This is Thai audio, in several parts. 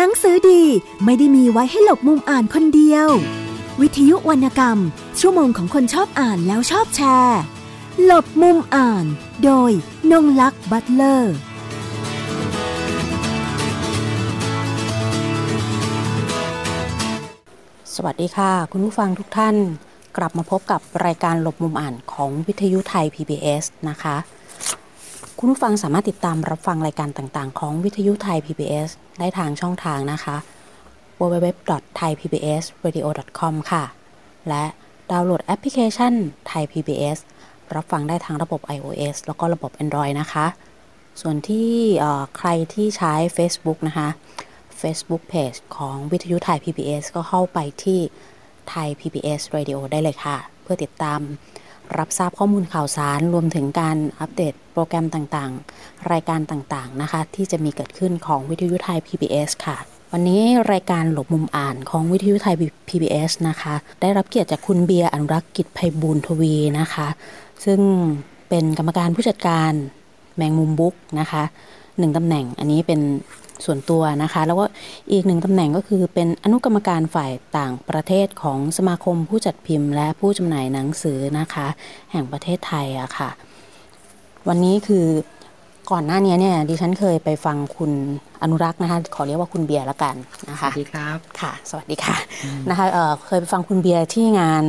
หนังสือดีไม่ได้มีไว้ให้หลบมุมอ่านคนเดียว วิทยุวรรณกรรม ชั่วโมงของคนชอบอ่านแล้วชอบแชร์ หลบมุมอ่าน โดยนงลักษ์บัตเลอร์สวัสดีค่ะ คุณผู้ฟังทุกท่านกลับมาพบกับรายการหลบมุมอ่านของวิทยุไทย PBS นะคะ คุณผู้ฟังสามารถติดตามรับฟังรายการต่างๆ ของวิทยุไทย PBS ได้ทางช่องทางนะคะ www.thaipbsradio.com ค่ะ และดาวน์โหลดแอปพลิเคชัน Thai PBS รับฟังได้ทั้งระบบ iOS แล้วก็ระบบ Android นะคะ ส่วนที่ใครที่ใช้ Facebook นะคะ Facebook Page ของวิทยุไทย PBS ก็เข้าไปที่ไทย PBS Radio ได้เลยค่ะ เพื่อติดตาม รับทราบข้อมูลข่าวสาร รวมถึงการอัปเดตโปรแกรมต่างๆ รายการต่างๆนะคะ ที่จะมีเกิดขึ้นของวิทยุไทย PBS ค่ะ วันนี้รายการหลบมุมอ่านของวิทยุไทย PBS นะคะ ได้รับเกียรติจากคุณเบียร์อนุรักษ์กิจไพบูลทวีนะคะ ซึ่งเป็นกรรมการผู้จัดการแมงมุมบุ๊กนะคะหนึ่งตำแหน่งอันนี้เป็น ส่วนตัวนะคะ แล้วก็อีกหนึ่งตำแหน่งก็คือเป็นอนุกรรมการฝ่ายต่างประเทศของสมาคมผู้จัดพิมพ์และผู้จำหน่ายหนังสือนะคะ แห่งประเทศไทยอะค่ะ วันนี้คือก่อนหน้านี้เนี่ยดิฉันเคยไปฟังคุณอนุรักษ์นะคะขอเรียกว่าคุณเบียร์ละกันนะคะสวัสดีครับค่ะ สวัสดีค่ะนะคะเคยไปฟังคุณเบียร์ที่งาน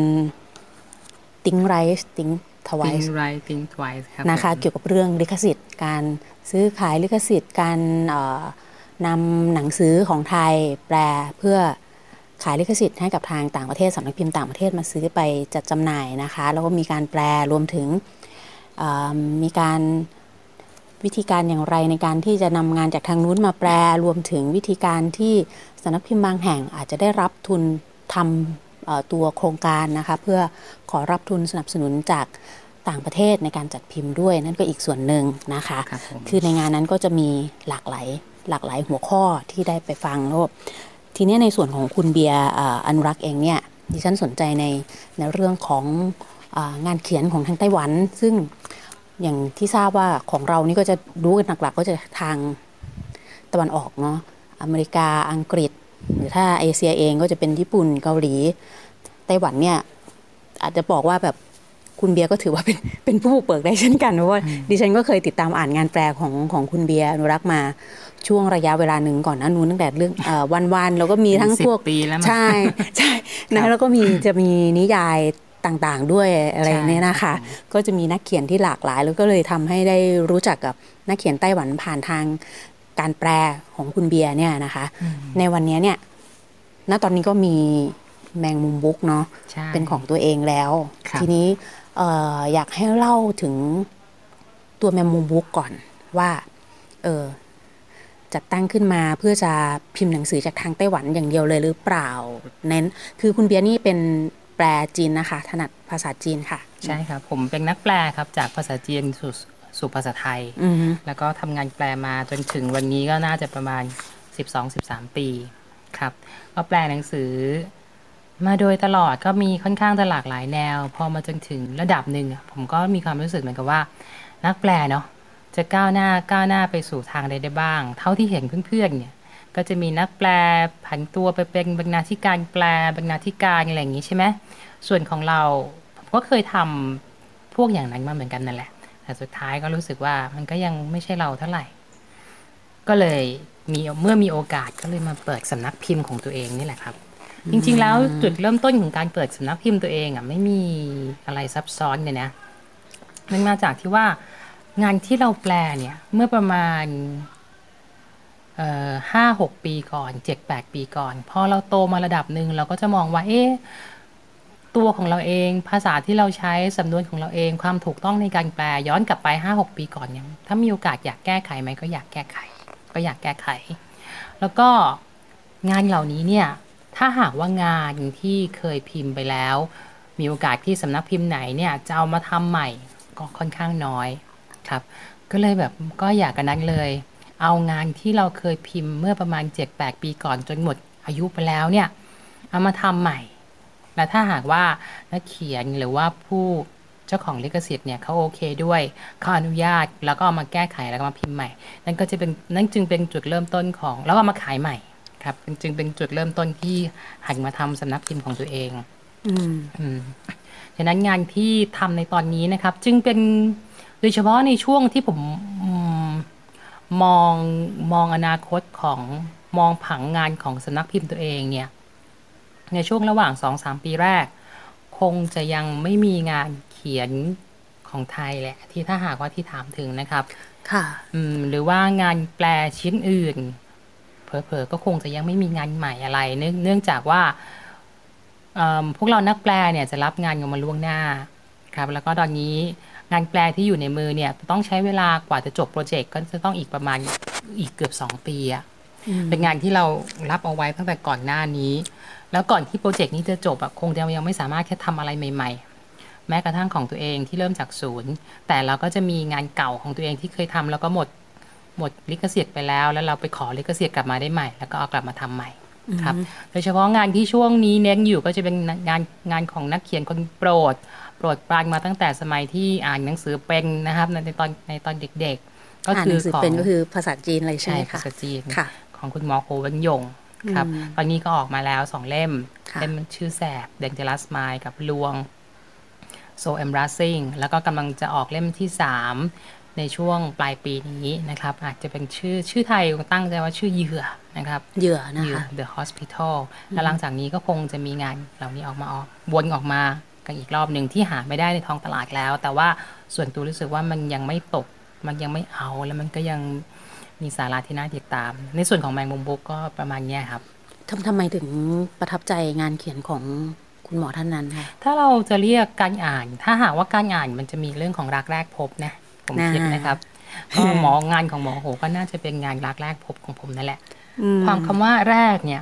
ติ้งไรส์ติ้งทวาย Think Right Think Twice ครับนะคะเกี่ยวกับเรื่องลิขสิทธิ์ การซื้อขายลิขสิทธิ์การ นำหนังสือของไทยแปลเพื่อขายลิขสิทธิ์ให้กับทางต่างประเทศสำนักพิมพ์ต่างประเทศมาซื้อไปจัดจำหน่ายนะคะ แล้วก็มีการแปลรวมถึงมีการวิธีการอย่างไรในการที่จะนำงานจากทางนู้นมาแปลรวมถึงวิธีการที่สำนักพิมพ์บางแห่งอาจจะได้รับทุนทำตัวโครงการนะคะเพื่อขอรับทุนสนับสนุนจากต่างประเทศในการจัดพิมพ์ด้วยนั่นก็อีกส่วนหนึ่งนะคะคคคือในงานนั้นก็จะมีหลากหลาย หลากหลายหัวข้อที่ได้ไปฟังแล้วทีนี้ในส่วนของคุณเบียร์อนุรักษ์เองเนี่ยดิฉันสนใจในในเรื่องขององานเขียนของทางไต้หวัน ซึ่งอย่างที่ทราบว่าของเรานี่ก็จะรู้กันหลักๆ ก็จะทางตะวันออกเนาะอเมริกาอังกฤษ หรือถ้าเอเชียเองก็จะเป็นญี่ปุ่นเกาหลีไต้หวันเนี่ยอาจจะบอกว่าแบบคุณเบียร์ก็ถือว่าเป็นเป็นผู้เปิดได้เช่นกันเพราะว่าดิฉันก็เคยติดตามอ่านงานแปลของของคุณเบียร์อนุรักษ์มา ช่วงระยะเวลาหนึ่งก่อนนั้นนู้นตั้งแต่เรื่องวันวันแล้วก็มีทั้งพวกใช่ใช่นะแล้วก็มีจะมีนิยายต่างๆ ด้วยอะไรเนี่ยนะคะ ก็จะมีนักเขียนที่หลากหลาย แล้วก็เลยทำให้ได้รู้จักกับนักเขียนไต้หวันผ่านทางการแปลของคุณเบียร์เนี่ยนะคะ ในวันนี้เนี่ย ณตอนนี้ก็มีแมงมุมบุ๊กเนาะเป็นของตัวเองแล้ว ทีนี้อยากให้เล่าถึงตัวแมงมุมบุ๊กก่อนว่า เออ จัดตั้งขึ้นมาเพื่อจะพิมพ์หนังสือจากทางไต้หวันอย่างเดียวเลยหรือเปล่า เน้น คือคุณเบียร์นี่เป็นแปลจีนนะคะ ถนัดภาษาจีนค่ะ ใช่ครับ ผมเป็นนักแปลครับ จากภาษาจีนสู่สู่ภาษาไทย แล้วก็ทำงานแปลมาจนถึงวันนี้ก็น่าจะประมาณ 12-13 ปีครับ ก็แปลหนังสือมาโดยตลอดก็มีค่อนข้างตหลากหลายแนว พอมาจนถึงระดับหนึ่งผมก็มีความรู้สึกเหมือนกับว่า นักแปลเนาะ จะก้าวหน้าก้าวหน้าไปสู่ทางใดได้บ้าง เท่าที่เห็นเพื่อนๆเนี่ย ก็จะมีนักแปลผันตัวไปเป็นบรรณาธิการแปลบรรณาธิการอะไรอย่างนี้ใช่ไหมส่วนของเราก็เคยทำพวกอย่างนั้นมาเหมือนกันนั่นแหละ แต่สุดท้ายก็รู้สึกว่ามันก็ยังไม่ใช่เราเท่าไหร่ ก็เลยมีเมื่อมีโอกาสก็เลยมาเปิดสำนักพิมพ์ของตัวเองนี่แหละครับ จริง ๆ แล้วจุดเริ่มต้นของการเปิดสำนักพิมพ์ตัวเองอะไม่มีอะไรซับซ้อนเลยนะมันมาจากที่ว่า งานที่เราแปลเนี่ย เมื่อประมาณห้าหกปีก่อนเจ็ดแปดปีก่อนพอเราโตมาระดับหนึ่งเราก็จะมองว่า เอ๊ะตัวของเราเอง ภาษาที่เราใช้สำนวนของเราเอง ความถูกต้องในการแปลย้อนกลับไปห้าหกปีก่อนเนี่ยถ้ามีโอกาสอยากแก้ไขไหมก็อยากแก้ไข ก็อยากแก้ไข แล้วก็งานเหล่านี้เนี่ย ถ้าหากว่างานที่เคยพิมพ์ไปแล้ว มีโอกาสที่สำนักพิมพ์ไหนเนี่ยจะเอามาทำใหม่ก็ค่อนข้างน้อย ครับ ก็เลยแบบก็อยากกันนั้นเลย เอางานที่เราเคยพิมพ์เมื่อประมาณ 7-8 ปีก่อนจนหมดอายุไปแล้วเนี่ย เอามาทำใหม่ และถ้าหากว่านักเขียนหรือว่าผู้เจ้าของลิขสิทธิ์เนี่ยเขาโอเคด้วยเขาอนุญาตแล้วก็เอามาแก้ไขแล้วก็มาพิมพ์ใหม่ นั่นก็จะเป็นนั่นจึงเป็นจุดเริ่มต้นของ แล้วก็มาขายใหม่ครับจึงเป็นจุดเริ่มต้นที่หันมาทำสำนักพิมพ์ของตัวเองอืมอืมฉะนั้นงานที่ทำในตอนนี้นะครับ จึงเป็น โดยเฉพาะในช่วงที่ผมอมมองมองอนาคตของมองผังงานของสำนักพิมพ์ตัวเองเนี่ย ในช่วงระหว่างสองสามปีแรก คงจะยังไม่มีงานเขียนของไทยแหละ ที่ถ้าหากว่าที่ถามถึงนะครับ ค่ะอืมหรือว่างานแปลชิ้นอื่นเผลอๆก็คงจะยังไม่มีงานใหม่อะไร เนื่องเนื่องจากว่าเอิ่มพวกเรานักแปลเนี่ยจะรับงานกันมาล่วงหน้าครับ แล้วก็ตอนนี้ งานแปลที่อยู่ในมือเนี่ยต้องใช้เวลากว่าจะจบโปรเจกต์ก็จะต้องอีกประมาณอีกเกือบสองปีอะเป็นงานที่เรารับเอาไว้ตั้งแต่ก่อนหน้านี้ แล้วก่อนที่โปรเจกต์นี้จะจบอะคงจะยังไม่สามารถแค่ทำอะไรใหม่ ๆ แม้กระทั่งของตัวเองที่เริ่มจากศูนย์ แต่เราก็จะมีงานเก่าของตัวเองที่เคยทำแล้วก็หมดหมดลิขสิทธิ์ไปแล้ว แล้วเราไปขอลิขสิทธิ์กลับมาได้ใหม่ แล้วก็เอากลับมาทำใหม่ครับโดยเฉพาะงานที่ช่วงนี้เน้นอยู่ก็จะเป็นงานงานของนักเขียนคนโปรด โปรดปรานมาตั้งแต่สมัยที่อ่านหนังสือเป็นนะครับ ในตอนในตอนเด็กๆ ก็อ่านคืหนัองสือของเป็นก็คือภาษาจีนเลยใช่ใช่ไหมภาคะษาจีนค่ะของคุณหมอโคเวนยงครับ ตอนนี้ก็ออกมาแล้วสองเล่มค่ะเล่มชื่อแสบ Dangerous Mind กับลวง So Embarrassing แล้วก็กำลังจะออกเล่มที่3ในช่วงปลายปีนี้นะครับ อาจจะเป็นชื่อชื่อไทยตั้งใจว่าชื่อเหยื่อนะครับเหยื่อนะเหยื่อคะ The Hospital แล้วหลังจากนี้ก็คงจะมีงานเหล่านี้ออกมาออกวนออกมา กันอีกรอบหนึ่งที่หาไม่ได้ในท้องตลาดแล้ว แต่ว่าส่วนตัวรู้สึกว่ามันยังไม่ตก มันยังไม่เอาแล้วมันก็ยังมีสาระที่น่าติดตาม ในส่วนของแมงมุมบุ๊กก็ประมาณเนี้ยครับทำทำไมถึงประทับใจงานเขียนของคุณหมอท่านนั้นคะถ้าเราจะเรียกการอ่าน ถ้าหากว่าการอ่านมันจะมีเรื่องของรักแรกพบนะ ผมคิดอ่านนะครับก็หมองานของหมอโหก็น่าจะเป็นงานรักแรกพบของผมนั่นแหละ ความคำว่าแรกเนี่ย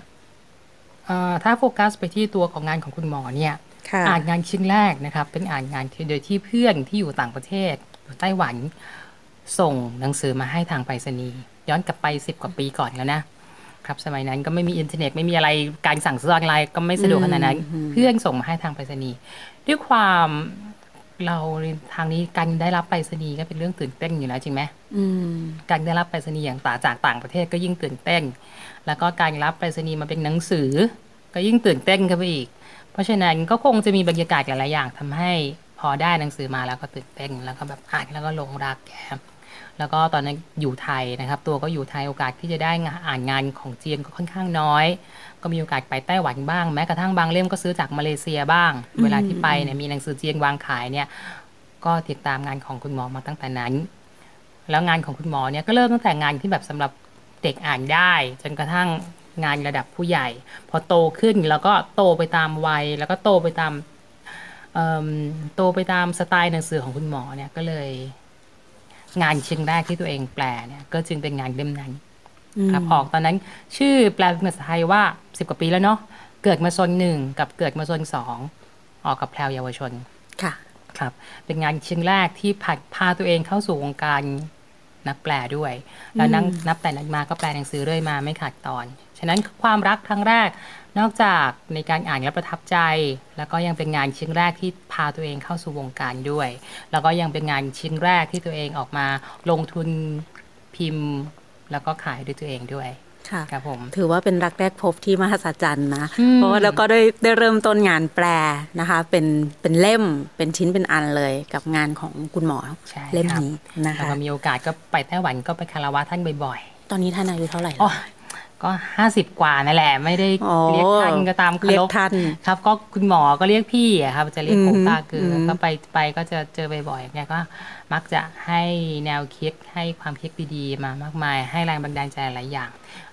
เอ่อถ้าโฟกัสไปที่ตัวของงานของคุณหมอเนี่ยค่ะ อ่านงานชิ้นแรกนะครับ เป็นอ่านงานที่โดยที่เพื่อนที่อยู่ต่างประเทศอยู่ไต้หวัน ส่งหนังสือมาให้ทางไปรษณีย์ย้อนกลับไปสิบกว่าปีก่อนแล้วนะครับสมัยนั้นก็ไม่มีอินเทอร์เน็ตไม่มีอะไรการสั่งซื้อออนไลน์ก็ไม่สะดวกขนาดนั้น เพื่อนส่งมาให้ทางไปรษณีย์ด้วยความเราทางนี้การได้รับไปรษณีย์ก็เป็นเรื่องตื่นเต้นอยู่แล้วจริงไหมอืมการได้รับไปรษณีย์อย่างต่างจากต่างประเทศก็ยิ่งตื่นเต้น แล้วก็การรับไปรษณีย์มาเป็นหนังสือ ก็ยิ่งตื่นเต้นขึ้นไปอีก เพราะฉะนั้นก็คงจะมีบรรยากาศหลายๆอย่างทำให้พอได้หนังสือมาแล้วก็ตื่นเต้นแล้วก็แบบอ่านแล้วก็หลงรักแกแล้วก็ตอนนั้นอยู่ไทยนะครับ ตัวก็อยู่ไทยโอกาสที่จะได้งานอ่านงานของจีนก็ค่อนข้างน้อย ก็มีโอกาสไปไต้หวันบ้างแม้กระทั่งบางเล่มก็ซื้อจากมาเลเซียบ้าง เวลาที่ไปเนี่ยมีหนังสือจีนวางขายเนี่ยก็ติดตามงานของคุณหมอมาตั้งแต่นั้น แล้วงานของคุณหมอเนี่ยก็เริ่มตั้งแต่งานที่แบบสำหรับเด็กอ่านได้ จนกระทั่ง งานระดับผู้ใหญ่ พอโตขึ้นแล้วก็โตไปตามวัย แล้วก็โตไปตามเอิ่มโตไปตามสไตล์หนังสือของคุณหมอเนี่ยก็เลย งานชิ้นแรกที่ตัวเองแปลเนี่ย ก็จึงเป็นงานเล่มนั้นครับออกตอนนั้น ชื่อแปลเป็นภาษาไทยว่าสิบกว่าปีแล้วเนาะเกิดมาโซนหนึ่งกับเกิดมาโซนสองออกกับแพรวเยาวชนค่ะ ครับ เป็นงานชิ้นแรกที่พาพาตัวเองเข้าสู่วงการนักแปลด้วย แล้วนังนับแต่นั้นมาก็แปลหนังสือเรื่อยมาไม่ขาดตอน ฉะนั้นความรักครั้งแรก นอกจากในการอ่านและประทับใจ แล้วก็ยังเป็นงานชิ้นแรกที่พาตัวเองเข้าสู่วงการด้วย แล้วก็ยังเป็นงานชิ้นแรกที่ตัวเองออกมาลงทุนพิมพ์ แล้วก็ขายด้วยตัวเองด้วยค่ะครับผมถือว่าเป็นรักแรกพบที่มหัศจรรย์นะอืมเพราะว่าแล้วก็ได้ได้เริ่มต้นงานแปลนะคะ เป็นเป็นเล่มเป็นชิ้นเป็นอันเลยกับงานของคุณหมอใช่เล่มครับนี้นะแล้วคะก็มีโอกาสก็ไปไต้หวันก็ไปคารวะท่านบ่อยตอนนี้ท่านอายุเท่าไหร่ๆอ๋อ ก็ห้าสิบกว่านั่นแหละ ไม่ได้อ๋อเรียกท่านก็ตามเคาเรียรกพท่านครับ ก็คุณหมอก็เรียกพี่อะครับ จะเรียกอืมโคตาคืออมก็ไปไปก็จะเจอบ่อยๆแกก็มักจะให้แนวคิดให้ความคิดดีๆมามากมาย ให้แรงบันดาลใจหลายอย่าง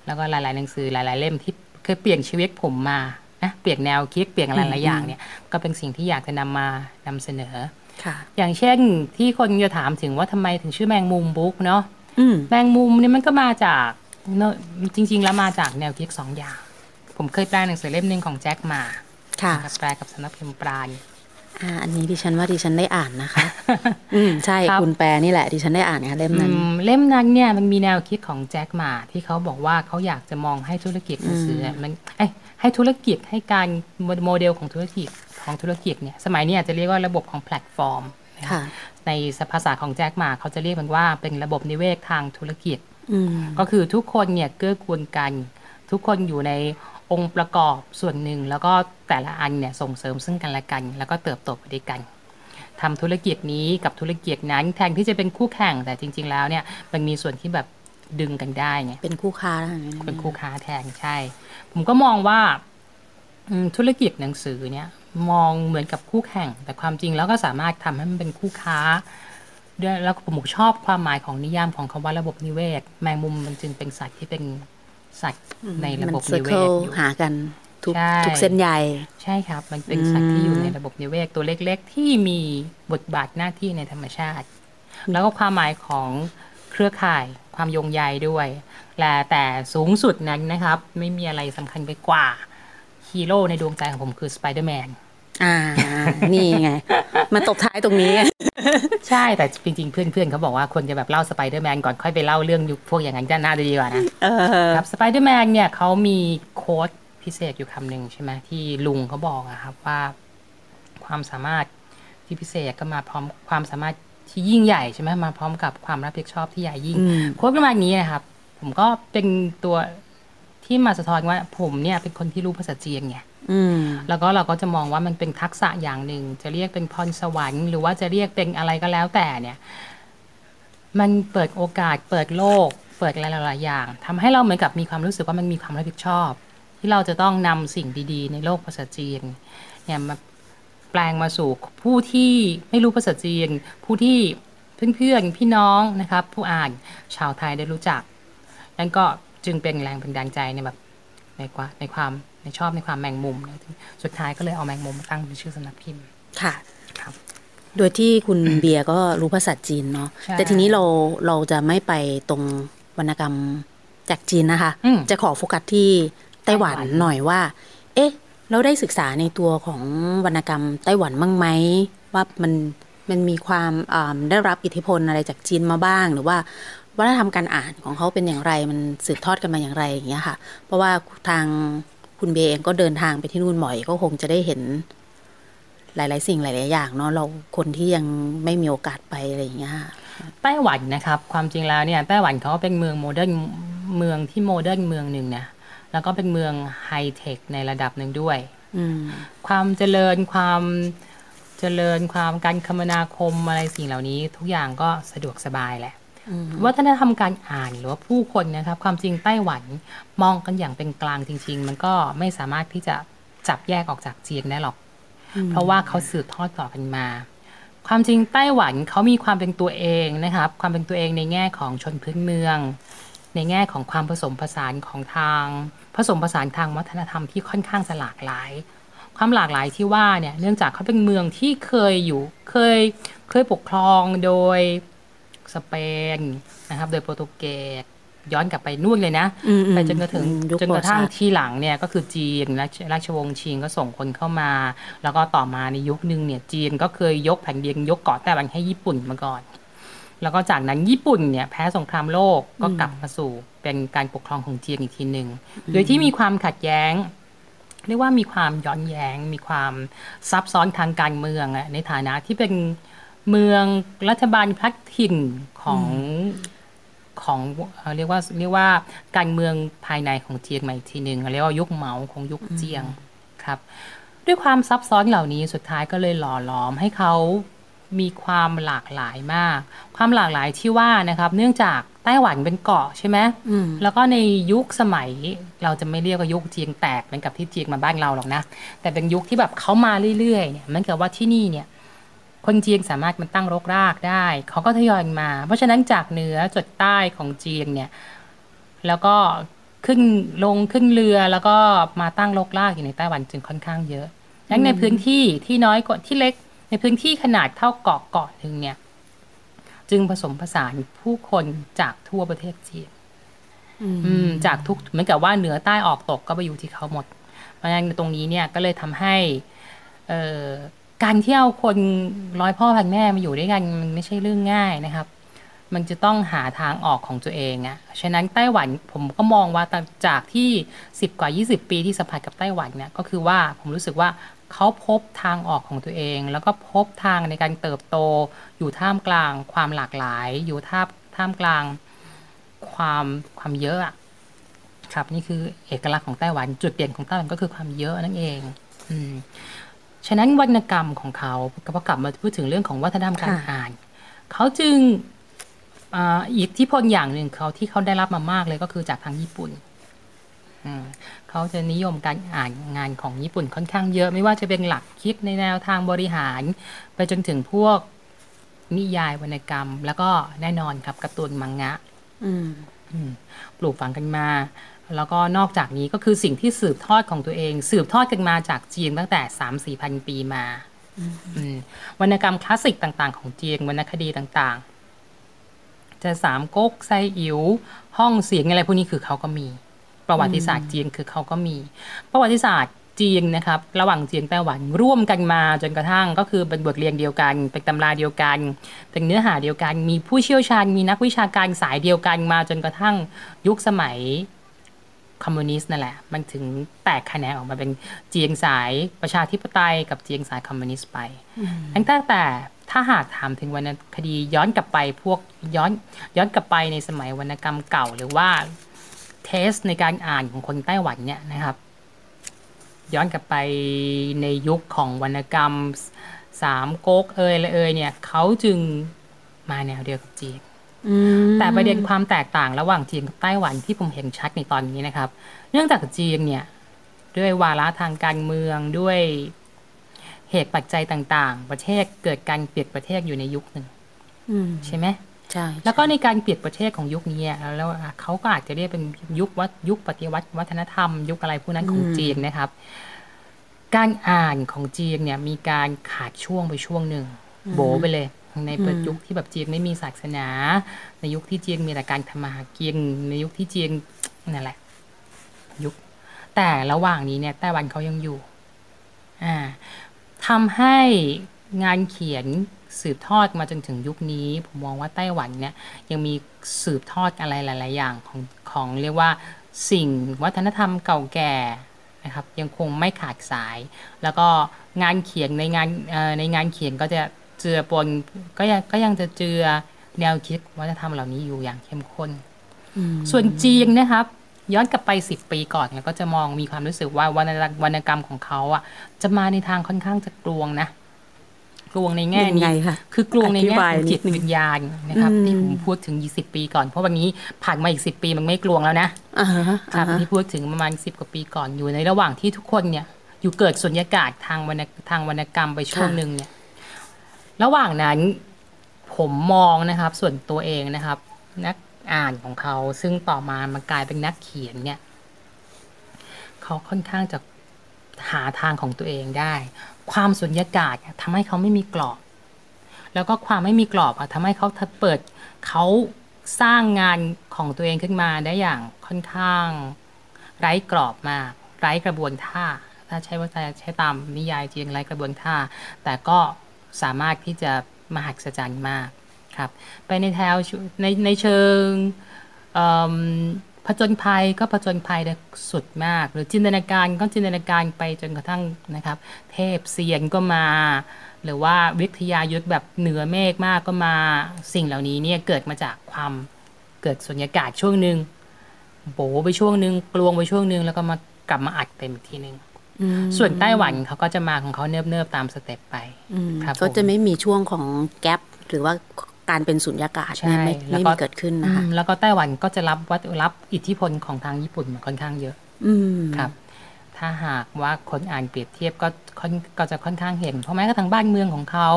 แล้วก็หลายๆหนังสือหลาย ๆ เล่มที่เคยเปลี่ยนชีวิตผมมานะเปลี่ยนแนวคิดเปลี่ยนอะไรหลายอย่างเนี่ยก็เป็นสิ่งที่อยากจะนำมานำเสนอค่ะอย่างเช่นที่คนจะถามถึงว่าทำไมถึงชื่อแมงมุมบุ๊กเนาะอืมแมงมุมเนี่ยมันก็มาจากเนอะ จริง ๆ แล้วมาจากแนวคิดสองอย่าง ผมเคยแปลหนังสือเล่มหนึ่งของแจ็คหมาค่ะนะครับแปลกับสำนักพิมพ์ปราณอ่าอันนี้ดิฉันว่าดิฉันได้อ่านนะคะ อืมใช่ครับคุณแปลนี่แหละดิฉันได้อ่านค่ะเล่มนั้นอืมเล่มนั้นเนี่ยมันมีแนวคิดของแจ็คหมาที่เขาบอกว่าเขาอยากจะมองให้ธุรกิจหนังสืออมันเอ้ยให้ธุรกิจให้การโมเดลของธุรกิจของธุรกิจเนี่ยสมัยนี้อาจจะเรียกว่าระบบของแพลตฟอร์มนะค่ะในภาษาของแจ็คหมาเขาจะเรียกมันว่าเป็นระบบนิเวศทางธุรกิจอืม ก็คือทุกคนเนี่ยเกื้อกูลกัน ทุกคนอยู่ในองค์ประกอบส่วนหนึ่ง แล้วก็แต่ละอันเนี่ยส่งเสริมซึ่งกันและกัน แล้วก็เติบโตไปด้วยกันทำธุรกิจนี้กับธุรกิจนั้นแทนที่จะเป็นคู่แข่งแต่จริง ๆ แล้วเนี่ยมันมีส่วนที่แบบดึงกันได้ไงเป็นคู่ค้าเป็นคู่ค้าแทนใช่ ผมก็มองว่าธุรกิจหนังสือเนี่ยมองเหมือนกับคู่แข่ง แต่ความจริงแล้วก็สามารถทำให้มันเป็นคู่ค้าด้วย แล้วผมชอบความหมายของนิยามของคำว่าระบบนิเวศ แมงมุมมันจึงเป็นสัตว์ที่เป็นสัตว์ในระบบนิเวศอยู่หากันทุกทุกเส้นใยใช่ครับ มันเป็นสัตว์ที่อยู่ในระบบนิเวศตัวเล็ก ๆ ที่มีบทบาทหน้าที่ในธรรมชาติ แล้วก็ความหมายของเครือข่ายความโยงใยด้วยและแต่สูงสุดนั้นนะครับ ไม่มีอะไรสำคัญไปกว่าฮีโร่ในดวงใจของผมคือสไปเดอร์แมน อ่า นี่ไงมาตกท้ายตรงนี้ ใช่แต่จริงๆ เพื่อนๆเขาบอกว่าควรจะแบบเล่าสไปเดอร์แมนก่อนค่อยไปเล่าเรื่องยุคพวกอย่างนั้นจะน่าจะดีกว่านะครับสไปเดอร์แมนเนี่ยเขามี quote พิเศษอยู่คำหนึ่งใช่ไหมที่ลุงเขาบอกอะครับว่าความสามารถที่พิเศษก็มาพร้อมความสามารถที่ยิ่งใหญ่ใช่ไหมมาพร้อมกับความรับผิดชอบที่ใหญ่ยิ่งโค้ดประมาณนี้นะครับ ผมก็เป็นตัวที่มาสะท้อนว่าผมเนี่ยเป็นคนที่รู้ภาษาจีนไง แล้วก็เราก็จะมองว่ามันเป็นทักษะอย่างหนึ่ง จะเรียกเป็นพรสวรรค์หรือว่าจะเรียกเป็นอะไรก็แล้วแต่เนี่ย มันเปิดโอกาสเปิดโลก เปิดอะไรหลายๆอย่างทำให้เราเหมือนกับมีความรู้สึกว่ามันมีความรับผิดชอบ ที่เราจะต้องนำสิ่งดี ๆ ในโลกภาษาจีน เนี่ยมาแปลงมาสู่ผู้ที่ไม่รู้ภาษาจีน ผู้ที่เพื่อนๆพี่น้องนะครับ ผู้อ่านชาวไทยได้รู้จัก นั่นก็จึงเป็นแรงเป็นดันใจในแบบในกว่าในความ ชอบในความแมงมุม สุดท้ายก็เลยเอาแมงมุมมาตั้งเป็นชื่อสำนักพิมพ์ค่ะครับ โดยที่คุณเบียร์ก็รู้ภาษาจีนเนาะแต่ทีนี้เราเราจะไม่ไปตรงวรรณกรรมจากจีนนะคะ จะขอโฟกัสที่ไต้หวันหน่อยว่า เอ๊ะ เราได้ศึกษาในตัวของวรรณกรรมไต้หวันบ้างไหมว่ามันมันมีความได้รับอิทธิพลอะไรจากจีนมาบ้าง หรือว่าวัฒนธรรมการอ่านของเขาเป็นอย่างไรมันสืบทอดกันมาอย่างไรอย่างเงี้ยค่ะ เพราะว่าทาง คุณเบเองก็เดินทางไปที่นู่นบ่อยก็คงจะได้เห็น หลาย ๆ สิ่งหลาย ๆ อย่างเนาะเราคนที่ยังไม่มีโอกาสไปอะไรอย่างเงี้ยไต้หวันนะครับ ความจริงแล้วเนี่ยไต้หวันเขาเป็นเมือง modern เมืองที่ modern เมืองหนึ่งนะแล้วก็เป็นเมืองไฮเทคในระดับหนึ่งด้วยความเจริญความเจริญความการคมนาคมอะไรสิ่งเหล่านี้ ทุกอย่างก็สะดวกสบายแหละ วัฒนธรรมการอ่านหรือว่าผู้คนนะครับ ความจริงไต้หวันมองกันอย่างเป็นกลางจริง ๆ มันก็ไม่สามารถที่จะจับแยกออกจากจีนได้หรอก เพราะว่าเขาสืบทอดต่อกันมา ความจริงไต้หวันเขามีความเป็นตัวเองนะครับ ความเป็นตัวเองในแง่ของชนพื้นเมือง ในแง่ของความผสมผสานของทาง ผสมผสานทางวัฒนธรรมที่ค่อนข้างจะหลากหลายความหลากหลายที่ว่าเนี่ยเนื่องจากเขาเป็นเมืองที่เคยอยู่เคยเคยปกครองโดย สเปนนะครับ โดยโปรตุเกสย้อนกลับไปนู่นเลยนะไปจนกระถึงจนกระทั่งที่หลังเนี่ยก็คือจีนและราชวงศ์ชิงก็ส่งคนเข้ามา แล้วก็ต่อมาในยุคนึงเนี่ยจีนก็เคยยกแผ่นดินยกเกาะแต่บันให้ญี่ปุ่นมาก่อน แล้วก็จากนั้นญี่ปุ่นเนี่ยแพ้สงครามโลกก็กลับมาสู่เป็นการปกครองของจีนอีกทีหนึ่งโดยที่มีความขัดแย้งเรียกว่ามีความย้อนแย้ง มีความซับซ้อนทางการเมืองในฐานะที่เป็น เมืองรัฐบาลพักถิ่นของของเรียกว่าเรียกว่าการเมืองภายในของเจียงใหม่ทีหนึ่งเรียกว่ายุคเหมาของยุคเจียงครับ ด้วยความซับซ้อนเหล่านี้สุดท้ายก็เลยหล่อหลอมให้เขามีความหลากหลายมาก ความหลากหลายที่ว่านะครับ เนื่องจากไต้หวันเป็นเกาะใช่ไหมแล้วก็ในยุคสมัยเราจะไม่เรียกว่ายุคเจียงแตกเหมือนกับที่เจียงมาบ้านเราหรอกนะ แต่เป็นยุคที่แบบเขามาเรื่อยๆเนี่ยมันเกิดว่าที่นี่เนี่ย คนจีนสามารถมันตั้งรกรากได้ เขาก็ทยอยมา เพราะฉะนั้นจากเหนือจดใต้ของจีนเนี่ย แล้วก็ขึ้นลงขึ้นเรือแล้วก็มาตั้งรกรากอยู่ในไต้หวันจึงค่อนข้างเยอะดังในพื้นที่ที่น้อยกว่าที่เล็ก ในพื้นที่ขนาดเท่าเกาะเกาะหนึ่งเนี่ย จึงผสมผสานผู้คนจากทั่วประเทศจีนจากทุกเหมือนกับว่าเหนือใต้ออกตกก็ไปอยู่ที่เขาหมด เพราะฉะนั้นตรงนี้เนี่ยก็เลยทำให้เออ การที่เอาคนร้อยพ่อพันแม่มาอยู่ด้วยกันมันไม่ใช่เรื่องง่ายนะครับ มันจะต้องหาทางออกของตัวเองอะ่ะฉะนั้นไต้หวันผมก็มองว่าจากที่สิบกว่า 20 ปีที่สัมผัสกับไต้หวันเนี่ยก็คือว่าผมรู้สึกว่าเขาพบทางออกของตัวเอง แล้วก็พบทางในการเติบโต อยู่ท่ามกลางความหลากหลาย อยู่ท่าท่ามกลางความความเยอะอะครับนี่คือเอกลักษณ์ของไต้หวันจุดเด่นของไต้หวันก็คือความเยอะนั่นเอง อืม ฉะนั้นวรรณกรรมของเขาก็กลับมาพูดถึงเรื่องของวัฒนธรรมการอ่าน เขาจึงอิทธิพลอย่างหนึ่งเขาที่เขาได้รับมามากเลยก็คือจากทางญี่ปุ่นเขาจะนิยมการอ่านงานของญี่ปุ่นค่อนข้างเยอะ ไม่ว่าจะเป็นหลักคิดในแนวทางบริหาร ไปจนถึงพวกนิยายวรรณกรรม แล้วก็แน่นอนครับการ์ตูนมังงะปลูกฝังกันมา แล้วก็นอกจากนี้ก็คือสิ่งที่สืบทอดของตัวเอง สืบทอดกันมาจากจีนตั้งแต่สามสี่พันปีมาวรรณกรรมคลาสสิกต่างๆ ของจีนวรรณคดีต่างๆ จะสามก๊กไซอิ๋วห้องเสียงอะไรพวกนี้คือเขาก็มี ประวัติศาสตร์จีนคือเขาก็มี ประวัติศาสตร์จีนนะครับ ระหว่างจีนไต้หวันร่วมกันมาจนกระทั่งก็คือเป็นบทเรียนเดียวกัน เป็นตำราเดียวกันเป็นเนื้อหาเดียวกัน มีผู้เชี่ยวชาญมีนักวิชาการสายเดียวกันมาจนกระทั่งยุคสมัย คอมมิวนิสต์นั่นแหละ มันถึงแตกคะแนนออกมาเป็นเจียงสายประชาธิปไตยกับเจียงสายคอมมิวนิสต์ไปตั้งแต่ถ้าหากถามถึงวรรณคดีย้อนกลับไปพวกย้อนย้อนกลับไปในสมัยวรรณกรรมเก่าหรือว่าเทสในการอ่านของคนไต้หวันเนี่ยนะครับ ย้อนกลับไปในยุคของวรรณกรรมสามก๊กเอยละเอยเนี่ยเขาจึงมาแนวเดียวกับจีน แต่ประเด็นความแตกต่างระหว่างจีนกับไต้หวันที่ผมเห็นชัดในตอนนี้นะครับ เนื่องจากจีนเนี่ยด้วยวาระทางการเมืองด้วยเหตุปัจจัยต่างๆ ประเทศเกิดการเปลี่ยนประเทศอยู่ในยุคหนึ่งใช่ไหมใช่แล้วก็ในการเปลี่ยนประเทศของยุคนี้แล้วเขาก็อาจจะเรียกเป็นยุควัดยุคปฏิวัติวัฒนธรรม ยุคอะไรพวกนั้นของจีนนะครับ การอ่านของจีนเนี่ยมีการขาดช่วงไปช่วงหนึ่งโบไปเลย ในเปิดยุคที่แบบจีนไม่มีศาสนา ในยุคที่จีนมีแต่การทำมาหากินในยุคที่จีนนั่นแหละ ยุค แต่ระหว่างนี้เนี่ยไต้หวันเขายังอยู่ อ่าทำให้งานเขียนสืบทอดมาจนถึงยุคนี้ ผมมองว่าไต้หวันเนี่ย ยังมีสืบทอดอะไรหลาย ๆ อย่างของของเรียกว่าสิ่งวัฒนธรรมเก่าแก่นะครับยังคงไม่ขาดสาย แล้วก็งานเขียนในงานในงานเขียนก็จะ จือปนก็ยังก็ยังจะเจือแนวคิดวัฒนธรรมเหล่านี้อยู่อย่างเข้มข้น ส่วนจีนนะครับ ย้อนกลับไปสิบปีก่อนแล้วก็จะมองมีความรู้สึกว่าวรรณกรรมของเขาอะ จะมาในทางค่อนข้างจะกลวงนะกลวงในแง่นี้คือกลวงในแง่ของจิตวิญญาณนะครับที่ผมพูดถึงยี่สิบปีก่อน เพราะวันนี้ผ่านมาอีกสิบปีมันไม่กลวงแล้วนะครับที่พูดถึงประมาณสิบกว่าปีก่อนอยู่ในระหว่างที่ทุกคนเนี่ยอยู่เกิดสุญญากาศทางวรรณทางวรรณกรรมไปช่วงหนึ่งเนี่ย ระหว่างนั้นผมมองนะครับส่วนตัวเองนะครับ นักอ่านของเขาซึ่งต่อมามันกลายเป็นนักเขียนเนี่ยเขาค่อนข้างจะหาทางของตัวเองได้ ความสุญญากาศทำให้เขาไม่มีกรอบ แล้วก็ความไม่มีกรอบทำให้เขาเปิดเขาสร้างงานของตัวเองขึ้นมาได้อย่างค่อนข้าง ไร้กรอบมาก ไร้กระบวนท่า ถ้าใช้ว่าใช้ตามนิยายจริงไร้กระบวนท่า แต่ก็ สามารถที่จะมหัศจรรย์มากครับ ไปในแถวในในเชิงผจญภัยก็ผจญภัยได้สุดมาก หรือจินตนาการก็จินตนาการไปจนกระทั่งนะครับ เทพเสียนก็มา หรือว่าวิทยายุทธแบบเหนือเมฆมากก็มาสิ่งเหล่านี้เนี่ยเกิดมาจากความเกิดสุญญากาศช่วงหนึ่งโบไปช่วงหนึ่งกลวงไปช่วงหนึ่งแล้วก็มากลับมาอัดเต็มทีหนึ่ง ส่วนไต้หวันเขาก็จะมาของเขาเนิบๆตามสเต็ปไปครับก็จะไม่มีช่วงของแกลบหรือว่าการเป็นสุญญากาศไม่ไม่มีเกิดขึ้นนะคะแล้วก็ไต้หวันก็จะรับวัดรับอิทธิพลของทางญี่ปุ่นค่อนข้างเยอะครับ ถ้าหากว่าคนอ่านเปรียบเทียบก็ก็จะค่อนข้างเห็น เพราะแม้กระทั่งบ้านเมืองของเขา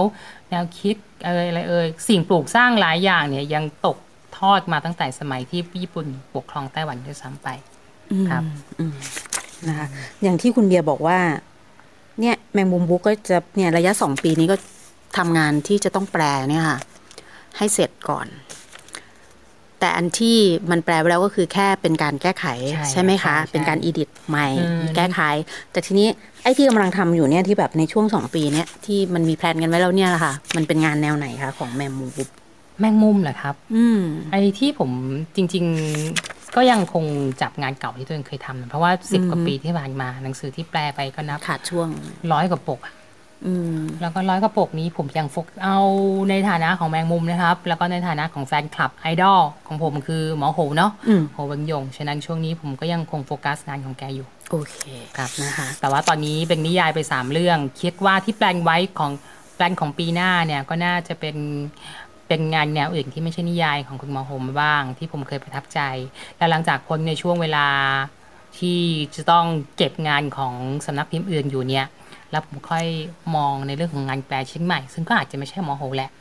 แนวคิดอะไรอะไรเอ่ยสิ่งปลูกสร้างหลายอย่างเนี่ยยังตกทอดมาตั้งแต่สมัยที่ญี่ปุ่นปกครองไต้หวันด้วยซ้ำไปครับ นะคะ อย่างที่คุณเบียบอกว่า เนี่ยแมงมุมบุ๊กก็จะเนี่ยระยะสองปีนี้ก็ทำงานที่จะต้องแปลเนี่ยค่ะ ให้เสร็จก่อน แต่อันที่มันแปลไปแล้วก็คือแค่เป็นการแก้ไขใช่ไหมคะ เป็นการ edit ใหม่ แก้ไข แต่ทีนี้ไอ้ที่กำลังทำอยู่เนี่ยที่แบบในช่วงสองปีเนี้ยที่มันมี plan กันไว้แล้วเนี่ยแหละค่ะ มันเป็นงานแนวไหนคะของแมงมุมแมงมุมเหรอครับ อืมไอ้ที่ผมจริง ๆ ก็ยังคงจับงานเก่าที่ตัวเองเคยทำเพราะว่าสิบกว่าปีที่ผ่านมาหนังสือที่แปลไปก็นับขาดช่วงร้อยกว่าปกแล้วก็ร้อยกระปกนี้ผมยังฟกเอาในฐานะของแมงมุมนะครับ แล้วก็ในฐานะของแฟนคลับไอดอลของผมคือหมอโหเนาะโหวังยง ฉะนั้นช่วงนี้ผมก็ยังคงโฟกัสงานของแกอยู่ โอเคครับนะคะแต่ว่าตอนนี้เป็นนิยายไปสามเรื่อง คิดว่าที่แปลนไว้ของแปลนของปีหน้าเนี่ยก็น่าจะเป็น เป็นงานแนวอื่นที่ไม่ใช่นิยายของคุณหมอโฮมบ้าง ที่ผมเคยประทับใจ และหลังจากพ้นในช่วงเวลาที่จะต้องเก็บงานของสำนักพิมพ์อื่นอยู่เนี่ยแล้วผมค่อยมองในเรื่องของงานแปลชิ้นใหม่ ซึ่งก็อาจจะไม่ใช่หมอโฮแหละ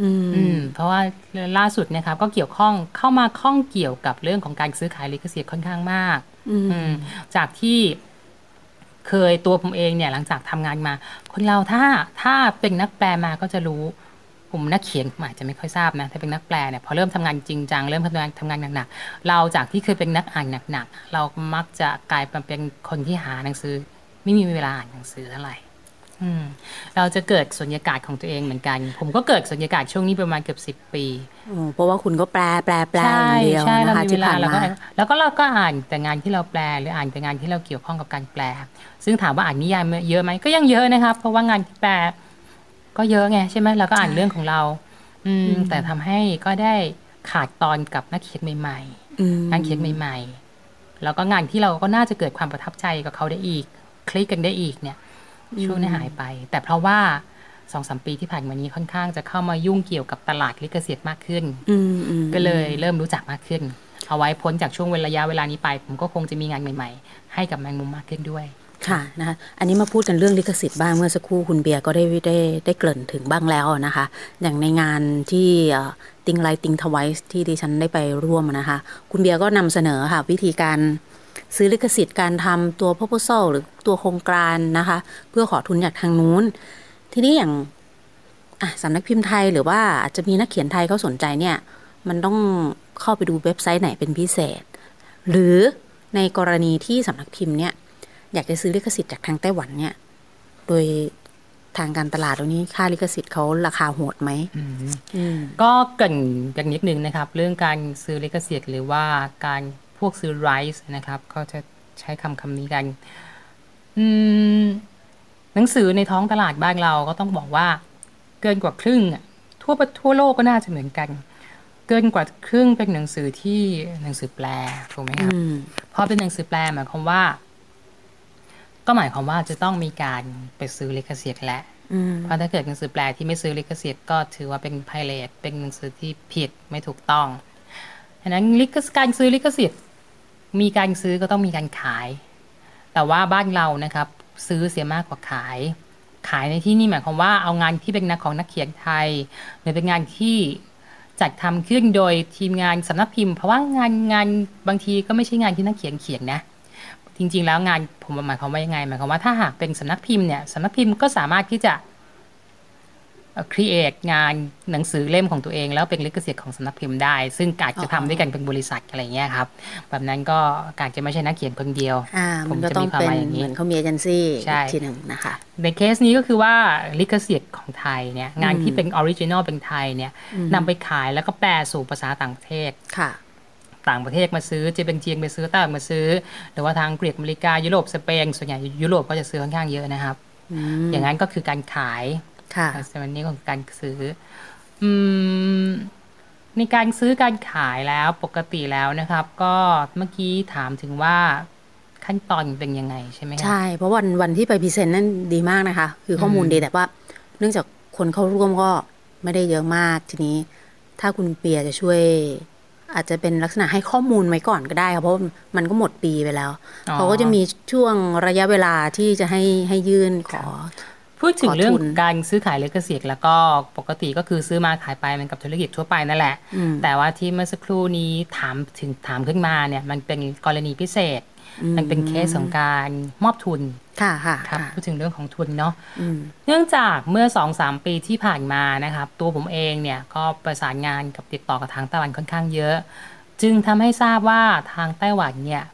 อืมเพราะว่าล่าสุดนะครับ ก็เกี่ยวข้องเข้ามาข้องเกี่ยวกับเรื่องของการซื้อขายลิขสิทธิ์ค่อนข้างมากอืมจากที่เคยตัวผมเองเนี่ยหลังจากทำงานมา คนเราถ้าถ้าเป็นนักแปลมาก็จะรู้ผ มนักเขียนอาจจะไม่ค่อยทราบนะถ้าเป็นนักแปลเนี่ยพอเริ่มทำงานจริงจังเริ่มทำงานทำงานหนักๆเราจากที่เคยเป็นนักอ่านหนักๆเรามักจะกลายมาเป็นคนที่หาหนังสือ ไม่มีเวลาอ่านหนังสือเท่าไหร่เราจะเกิดสุญญากาศของตัวเองเหมือนกัน ผมก็เกิดสุญญากาศช่วงนี้ประมาณเกือบสิบปีเพราะว่าคุณก็แปลแปลแปลอย่างเดียวนะคะที่ผ่านมาแล้วก็เราก็อ่านแต่งานที่เราแปลหรืออ่านแต่งานที่เราเกี่ยวข้องกับการแปล ซึ่งถามว่าอ่านนิยายเยอะไหมก็ยังเยอะนะครับเพราะว่างานที่แปล ก็เยอะไงใช่ไหมเราก็อ่านเรื่องของเรา อืมแต่ทำให้ก็ได้ขาดตอนกับนักเขียนใหม่ๆนักเขียนใหม่ ๆ แล้วก็งานที่เราก็น่าจะเกิดความประทับใจกับเขาได้อีก คลิกกันได้อีกเนี่ยช่วงนี้หายไป แต่เพราะว่าสองสามปีที่ผ่านมานี้ค่อนข้างจะเข้ามายุ่งเกี่ยวกับตลาดลิขสิทธิ์มากขึ้นก็เลยเริ่มรู้จักมากขึ้น เอาไว้พ้นจากช่วงเวลาระยะเวลานี้ไป ผมก็คงจะมีงานใหม่ ๆ ให้กับแมงมุมมากขึ้นด้วย ค่ะนะคะอันนี้มาพูดกันเรื่องลิขสิทธิ์บ้างเมื่อสักครู่คุณเบียร์ก็ได้ได้ได้เกริ่นถึงบ้างแล้วนะคะ อย่างในงานที่ติงไลติงทวายที่ดิฉันได้ไปร่วมนะคะ คุณเบียร์ก็นำเสนอค่ะ วิธีการซื้อลิขสิทธิ์การทำตัว proposal หรือตัวโครงการนะคะ เพื่อขอทุนจากทางนู้น ทีนี้อย่างสำนักพิมพ์ไทยหรือว่าอาจจะมีนักเขียนไทยเขาสนใจเนี่ย มันต้องเข้าไปดูเว็บไซต์ไหนเป็นพิเศษ หรือในกรณีที่สำนักพิมพ์เนี่ย อยากจะซื้อลิขสิทธิ์จากทางไต้หวันเนี่ย โดยทางการตลาดตรงนี้ค่าลิขสิทธิ์เขาราคาโหดไหมก็เกินกันนิดนึงนะครับ เรื่องการซื้อลิขสิทธิ์หรือว่าการพวกซื้อไรซ์นะครับก็จะใช้คำคำนี้กันหนังสือในท้องตลาดบ้านเราก็ต้องบอกว่า เกินกว่าครึ่งทั่วทั่วโลกก็น่าจะเหมือนกัน เกินกว่าครึ่งเป็นหนังสือที่หนังสือแปลถูกไหมครับพอเป็นหนังสือแปลหมายความว่า ก็หมายความว่าจะต้องมีการไปซื้อลิขสิทธิ์และเพราะถ้าเกิดหนังสือแปลที่ไม่ซื้อลิขสิทธิ์ก็ถือว่าเป็นไพเรตเป็นหนังสือที่ผิดไม่ถูกต้องฉะนั้นลิขการซื้อลิขสิทธิ์ มีการซื้อก็ต้องมีการขาย แต่ว่าบ้านเรานะครับ ซื้อเสียมากกว่าขาย ขายในที่นี่หมายความว่าเอางานที่เป็นนักของนักเขียนไทยหรือเป็นงานที่จัดทำขึ้นโดยทีมงานสำนักพิมพ์เพราะว่างานงานบางทีก็ไม่ใช่งานที่นักเขียนเขียนนะ จริง ๆ แล้วงานผมหมายความว่ายังไงหมายความว่าถ้าหากเป็นสำนักพิมพ์เนี่ยสำนักพิมพ์ก็สามารถที่จะครีเอทงานหนังสือเล่มของตัวเอง แล้วเป็นลิขสิทธิ์ของสำนักพิมพ์ได้ ซึ่งอาจจะทำด้วยกันเป็นบริษัทอะไรเงี้ยครับ แบบนั้นก็การจะไม่ใช่นักเขียนคนเดียวผมจะมีความหมายอย่างนี้เหมือนเขามีเอเจนซี่ทีหนึ่งนะคะ ในเคสนี้ก็คือว่าลิขสิทธิ์ของไทยเนี่ยงานที่เป็น original เป็นไทยเนี่ยนำไปขายแล้วก็แปลสู่ภาษาต่างประเทศค่ะ ต่างประเทศมาซื้อจะเป็นเจียงไปซื้อต่างมาซื้อ หรือว่าทางกรีกอเมริกายุโรปสเปนส่วนใหญ่ยุโรปก็จะซื้อค่อนข้างเยอะนะครับ อย่างนั้นก็คือการขายค่ะวันนี้ของการซื้อ อืมในการซื้อการขายแล้วปกติแล้วนะครับ ก็เมื่อกี้ถามถึงว่าขั้นตอนเป็นยังไงใช่ไหมใช่ เพราะวันวันที่ไปพิเศษนั่นดีมากนะคะ คือข้อมูลดีแต่ว่า เนื่องจากคนเข้าร่วมก็ไม่ได้เยอะมากทีนี้ ถ้าคุณเปียจะช่วย อาจจะเป็นลักษณะให้ข้อมูลไว้ก่อนก็ได้ค่ะเพราะมันก็หมดปีไปแล้วเขาก็จะมีช่วงระยะเวลาที่จะให้ให้ยื่นขอพูดถึงเรื่องการซื้อขายลิขสิทธิ์แล้วก็ปกติก็คือซื้อมาขายไปมันกับธุรกิจทั่วไปนั่นแหละ แต่ว่าที่เมื่อสักครู่นี้ถามถึงถามขึ้นมาเนี่ยมันเป็นกรณีพิเศษ มันเป็นเคสของการมอบทุนค่ะค่ะครับพูดถึงเรื่องของทุนเนาะเนื่องจากเมื่อสองสามปีที่ผ่านมานะครับตัวผมเองเนี่ยก็ประสานงานกับติดต่อกับทางไต้หวันค่อนข้างเยอะ จึงทำให้ทราบว่าทางไต้หวันเนี่ย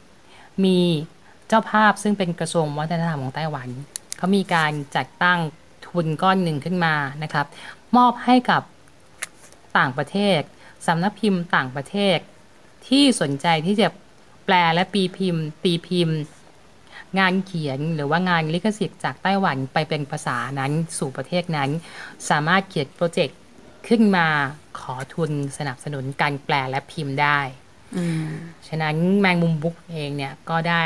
มีเจ้าภาพซึ่งเป็นกระทรวงวัฒนธรรมของไต้หวันเขามีการจัดตั้งทุนก้อนหนึ่งขึ้นมานะครับ มอบให้กับต่างประเทศสำนักพิมพ์ต่างประเทศที่สนใจที่จะ แปลและปีพิมพ์ ตีพิมพ์ งานเขียนหรือว่างานลิขสิทธิ์จากไต้หวันไปเป็นภาษานั้นสู่ประเทศนั้น สามารถเขียนโปรเจกต์ขึ้นมาขอทุนสนับสนุนการแปลและพิมพ์ได้ฉะนั้นแมงมุมบุ๊กเองเนี่ยก็ได้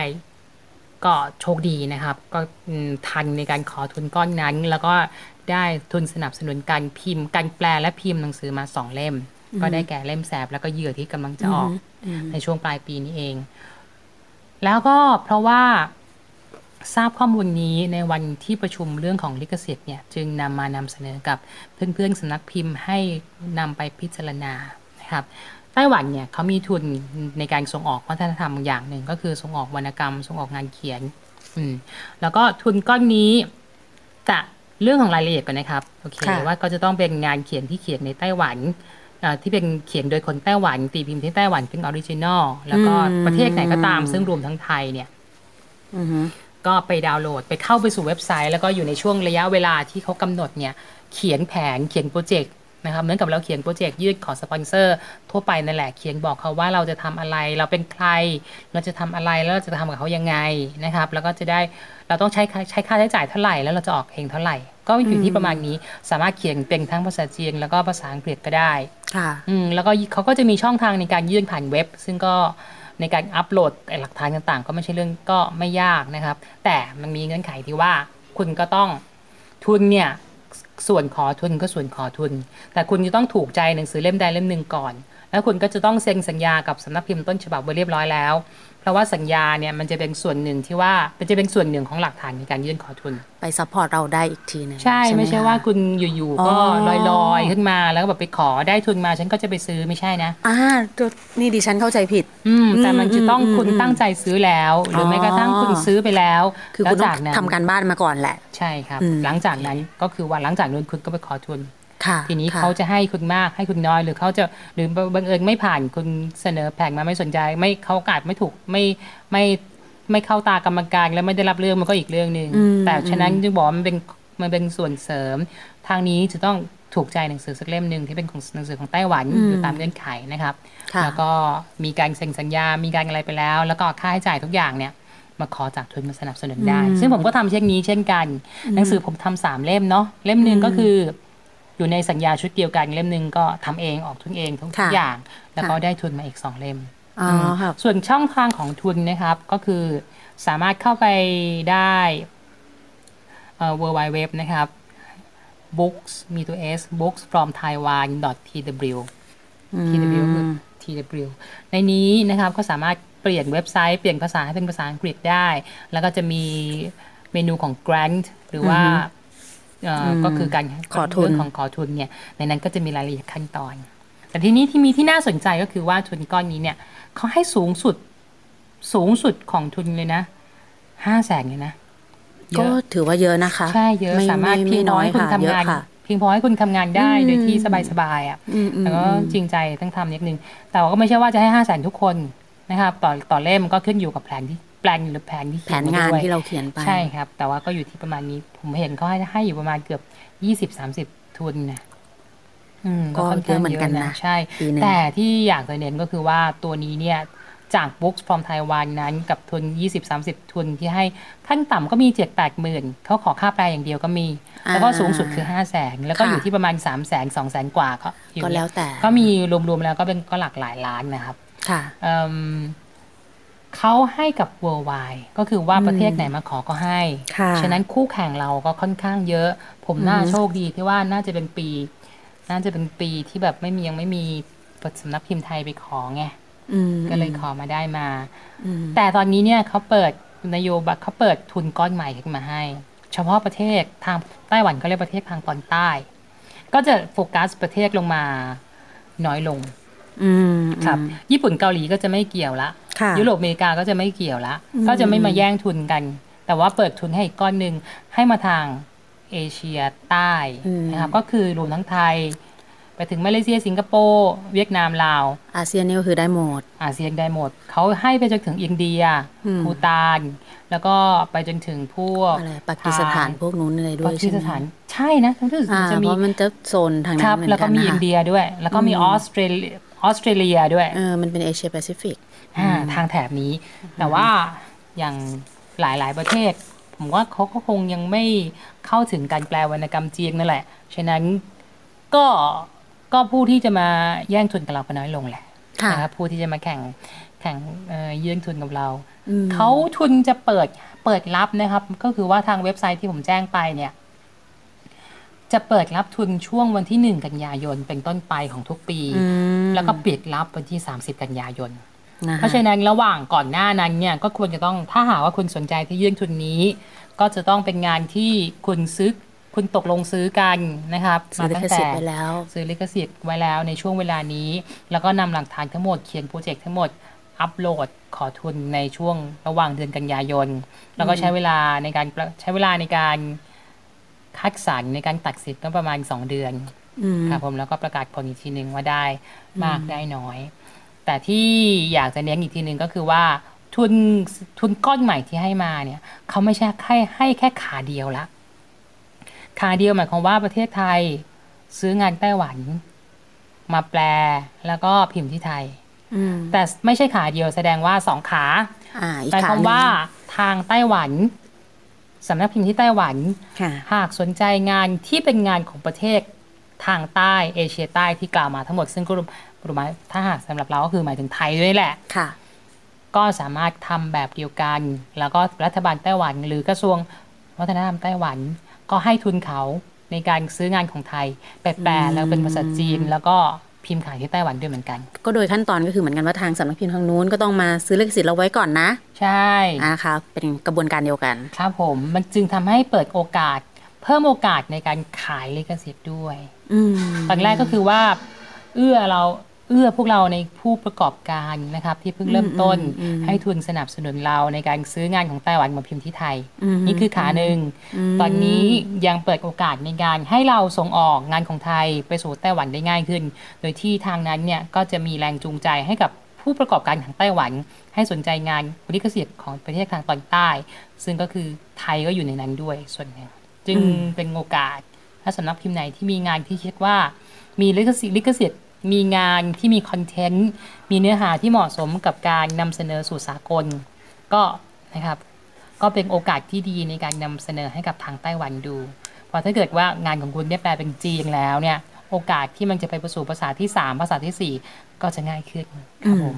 ก็โชคดีนะครับ ก็ทันในการขอทุนก้อนนั้น แล้วก็ได้ทุนสนับสนุนการพิมพ์ การแปลและพิมพ์หนังสือมาสองเล่ม ก็ได้แก่เล่มแสบแล้วก็เหยื่อที่กำลังจะออกในช่วงปลายปีนี้เอง แล้วก็เพราะว่าทราบข้อมูลนี้ในวันที่ประชุมเรื่องของลิขสิทธิ์เนี่ย จึงนำมานำเสนอกับเพื่อนๆสำนักพิมพ์ให้นำไปพิจารณานะครับไต้หวันเนี่ยเขามีทุนในการส่งออกวัฒนธรรมอย่างหนึ่งก็คือส่งออกวรรณกรรม ส่งออกงานเขียน อืม แล้วก็ทุนก้อนนี้จะเรื่องของรายละเอียดก่อนนะครับ โอเคว่าก็จะต้องเป็นงานเขียนที่เขียนในไต้หวัน ที่เป็นเขียนโดยคนไต้หวันตีพิมพ์ที่ไต้หวันเป็น original แล้วก็ประเทศไหนก็ตามซึ่งรวมทั้งไทยเนี่ยก็ไปดาวน์โหลดไปเข้าไปสู่เว็บไซต์ แล้วก็อยู่ในช่วงระยะเวลาที่เขากำหนดเนี่ย เขียนแผนเขียน project นะครับเหมือนกับเราเขียนโปรเจกต์ยืดขอสปอนเซอร์ทั่วไปนั่นแหละเขียนบอกเขาว่าเราจะทำอะไร เราเป็นใคร เราจะทำอะไรแล้วเราจะทำกับเขายังไงนะครับ แล้วก็จะได้เราต้องใช้ใช้ค่าใช้จ่ายเท่าไหร่แล้วเราจะออกเพลงเท่าไหร่ ก็อยู่ที่ประมาณนี้สามารถเขียนเป็นทั้งภาษาจีนแล้วก็ภาษาอังกฤษก็ได้ค่ะอืมแล้วก็เขาก็จะมีช่องทางในการยื่นผ่านเว็บ ซึ่งก็ในการอัปโหลดหลักฐานต่างๆ ก็ไม่ใช่เรื่องก็ไม่ยากนะครับ แต่มันมีเงื่อนไขที่ว่าคุณก็ต้องทุนเนี่ย ส่วนขอทุนก็ส่วนขอทุน แต่คุณจะต้องถูกใจหนังสือเล่มใดเล่มหนึ่งก่อน แล้วคุณก็จะต้องเซ็นสัญญากับสำนักพิมพ์ต้นฉบับไว้เรียบร้อยแล้ว เพราะว่าสัญญาเนี่ยมันจะเป็นส่วนหนึ่งที่ว่ามันจะเป็นส่วนหนึ่งของหลักฐานในการยื่นขอทุน ไป support เราได้อีกทีนึงใช่ไม่ใช่ว่าคุณอยู่ๆก็ลอยๆขึ้นมาแล้วก็แบบไปขอได้ทุนมาฉันก็จะไปซื้อไม่ใช่นะอ่านี่ดิฉันเข้าใจผิด อืมแต่มันจะต้องคุณตั้งใจซื้อแล้ว หรือแม้กระทั่งคุณซื้อไปแล้ว คือคุณต้องทำการบ้านมาก่อนแหละ ใช่ครับ หลังจากนั้นก็คือว่าหลังจากนั้นคุณก็ไปขอทุน ทีนี้เขาจะให้คุณมากให้คุณน้อยหรือเขาจะหรือบังเอิญไม่ผ่านคุณเสนอแผงมาไม่สนใจ ไม่เขากาดไม่ถูกไม่ไม่ไม่เข้าตากรรมการแล้วไม่ได้รับเรื่องมันก็อีกเรื่องหนึ่งแต่ฉะนั้นจึงบอกมันเป็นมันเป็นส่วนเสริม ทางนี้จะต้องถูกใจหนังสือสักเล่มหนึ่งที่เป็นของหนังสือของไต้หวันอยู่ตามเงื่อนไขนะครับ แล้วก็มีการเซ็นสัญญา มีการอะไรไปแล้ว แล้วก็ค่าใช้จ่ายทุกอย่างเนี่ย มาขอจากทุนมาสนับสนุนได้ ซึ่งผมก็ทำเช่นนี้เช่นกัน หนังสือผมทำสามเล่มเนาะเล่มหนึ่งก็คือ อยู่ในสัญญาชุดเดียวกันเล่มหนึ่งก็ทำเองออกทุนเองทุกอย่าง แล้วก็ได้ทุนมาอีกสองเล่มส่วนช่องทางของทุนนะครับก็คือสามารถเข้าไปได้ w w w นะครับ books มีตัว s books from taiwan tw tw คือ tw ในนี้นะครับก็สามารถเปลี่ยนเว็บไซต์เปลี่ยนภาษาให้เป็นภาษาอังกฤษได้ แล้วก็จะมีเมนูของ grant หรือว่า ก็คือการขอทุนของขอทุนเนี่ยในนั้นก็จะมีรายละเอียดขั้นตอน แต่ทีนี้ที่มีที่น่าสนใจก็คือว่าทุนก้อนนี้เนี่ยเขาให้สูงสุดสูงสุดของทุนเลยนะห้าแสนเลยนะก็ถือว่าเยอะนะคะ ใช่เยอะสามารถเพียงพอให้คุณทำงานเพียงพอให้คุณทำงานได้โดยที่สบายๆอะแล้วก็จริงใจต้องทำนิดนึง แต่ว่าก็ไม่ใช่ว่าจะให้ห้าแสนทุกคนนะครับต่อต่อเล่มก็ขึ้นอยู่กับแผนที่แป ลนหรือแผนที่แผนงานที่เราเขียนไปใช่ครับ แต่ว่าก็อยู่ที่ประมาณนี้ผมเห็นเขาให้ให้อยู่ประมาณเกือบยี่สิบสามสิบทุนนะก็เยอะเหมือนกันนะใช่ แต่ที่อยากจะเน้นก็คือว่าตัวนี้เนี่ยจาก Books from Taiwan นั้นกับทุน 20-30 ทุนที่ให้ขั้นต่ำก็มี 7 8หมื่นเขาขอค่าแปลอย่างเดียวก็มี แล้วก็สูงสุดคือ 5 0 0แสนแล้วก็อยู่ที่ประมาณ 3 0 0แสน2แสนกว่าก็แล้วแต่ ก็มีรวมๆแล้วก็เป็นก็หลักหลายล้านนะครับ ค่ะ เขาให้กับ worldwide ก็คือว่าประเทศไหนมาขอก็ให้ ฉะนั้นคู่แข่งเราก็ค่อนข้างเยอะ ผมน่าโชคดีที่ว่าน่าจะเป็นปี น่าจะเป็นปีที่แบบไม่มียังไม่มีสำนักพิมพ์ไทยไปขอไงก็เลยขอมาได้มา แต่ตอนนี้เนี่ยเขาเปิดนโยบายเขาเปิดทุนก้อนใหม่ขึ้นมาให้ เฉพาะประเทศทางไต้หวันเขาเรียกประเทศทางตอนใต้ ก็จะโฟกัสประเทศลงมาน้อยลง ครับญี่ปุ่นเกาหลีก็จะไม่เกี่ยวละยุโรปอเมริกาก็จะไม่เกี่ยวละก็จะไม่มาแย่งทุนกัน แต่ว่าเปิดทุนให้อีกก้อนหนึ่งให้มาทางเอเชียใต้นะครับก็คือรวมทั้งไทย ไปถึงมาเลเซียสิงคโปร์เวียดนามลาว อาเซียนนี่ก็คือได้หมด อาเซียนได้หมด เขาให้ไปจนถึงอินเดียภูตาน แล้วก็ไปจนถึงพวกปากีสถานพวกนู้นอะไรด้วยปากีสถานใช่นะทั้งที่จะมีเพราะมันจะโซนทางนั้นเหมือนกันแล้วก็มีอินเดียด้วย แล้วก็มีออสเตรเลีย ออสเตรเลียด้วยเออมันเป็นเอเชียแปซิฟิกทางแถบนี้ แต่ว่าอย่างหลายๆ ประเทศ ผมว่าเขาก็คงยังไม่เข้าถึงการแปลวรรณกรรมจีนนั่นแหละ ฉะนั้นก็ก็ผู้ที่จะมาแย่งทุนกับเราก็น้อยลงแหละนะครับผู้ที่จะมาแข่งแข่งเยื่งทุนกับเราเขาทุนจะเปิดเปิดรับนะครับ ก็คือว่าทางเว็บไซต์ที่ผมแจ้งไปเนี่ย จะเปิดรับทุนช่วงวันที่หนึ่งกันยายนเป็นต้นไปของทุกปี แล้วก็ปิดรับวันที่สามสิบกันยายน เพราะฉะนั้นระหว่างก่อนหน้านั้นเนี่ยก็ควรจะต้องถ้าหากว่าคุณสนใจที่ยื่นทุนนี้ ก็จะต้องเป็นงานที่คุณซื้อคุณตกลงซื้อกันนะครับซื้อลิขสิทธิ์ไว้แล้วซื้อลิขสิทธิ์ไว้แล้วในช่วงเวลานี้ แล้วก็นำหลักฐานทั้งหมดเขียนโปรเจกต์ทั้งหมดอัปโหลดขอทุนในช่วงระหว่างเดือนกันยายน แล้วก็ใช้เวลาในการใช้เวลาในการ คัดสรรในการตัดสิทธิ์ก็ประมาณสองเดือนครับผมแล้วก็ประกาศผลอีกทีหนึ่งว่าได้มากได้น้อย แต่ที่อยากจะเน้นอีกทีหนึ่งก็คือว่าทุนทุนก้อนใหม่ที่ให้มาเนี่ยเขาไม่ใช่ให้ให้แค่ขาเดียวละขาเดียวหมายความว่าประเทศไทยซื้องานไต้หวันมาแปลแล้วก็พิมพ์ที่ไทยแต่ไม่ใช่ขาเดียวแสดงว่าสองขาหมายความว่าทางไต้หวัน สำนักพิมพ์ที่ไต้หวัน หากสนใจงานที่เป็นงานของประเทศทางใต้เอเชียใต้ที่กล่าวมาทั้งหมดซึ่งก็รวมถ้าหากสำหรับเราก็คือหมายถึงไทยด้วยแหละค่ะก็สามารถทำแบบเดียวกัน แล้วก็รัฐบาลไต้หวัน หรือกระทรวงวัฒนธรรมไต้หวัน ก็ให้ทุนเขาในการซื้องานของไทยแปลแล้วเป็นภาษาจีนแล้วก็ พิมพ์ขายที่ไต้หวันด้วยเหมือนกัน ก็โดยขั้นตอนก็คือเหมือนกันว่าทางสำนักพิมพ์ทางนู้นก็ต้องมาซื้อลิขสิทธิ์เราไว้ก่อนนะ ใช่นะคะเป็นกระบวนการเดียวกัน ครับผมมันจึงทำให้เปิดโอกาส เพิ่มโอกาสในการขายลิขสิทธิ์ด้วยตอนแรกก็คือว่า เอื้อเรา เอื้อพวกเราในผู้ประกอบการนะครับที่เพิ่งเริ่มต้นให้ทุนสนับสนุนเราในการซื้องานของไต้หวันมาพิมพ์ที่ไทย นี่คือขาหนึ่ง ตอนนี้ยังเปิดโอกาสในการให้เราส่งออกงานของไทยไปสู่ไต้หวันได้ง่ายขึ้น โดยที่ทางนั้นเนี่ยก็จะมีแรงจูงใจให้กับผู้ประกอบการของไต้หวัน ให้สนใจงานลิขสิทธิ์ของประเทศทางตอนใต้ ซึ่งก็คือไทยก็อยู่ในนั้นด้วยส่วนหนึ่งจึงเป็นโอกาสถ้าสำนักพิมพ์ไหนที่มีงานที่คิดว่ามีลิขสิทธิ์ลิขสิทธิ์ มีงานที่มีคอนเทนต์ มีเนื้อหาที่เหมาะสมกับการนำเสนอสู่สากล ก็นะครับก็เป็นโอกาสที่ดีในการนำเสนอให้กับทางไต้หวันดู เพราะถ้าเกิดว่างานของคุณได้แปลเป็นจีนแล้วเนี่ยโอกาสที่มันจะไปประสู่ภาษาที่สามภาษาที่สี่ก็จะง่ายขึ้นครับผม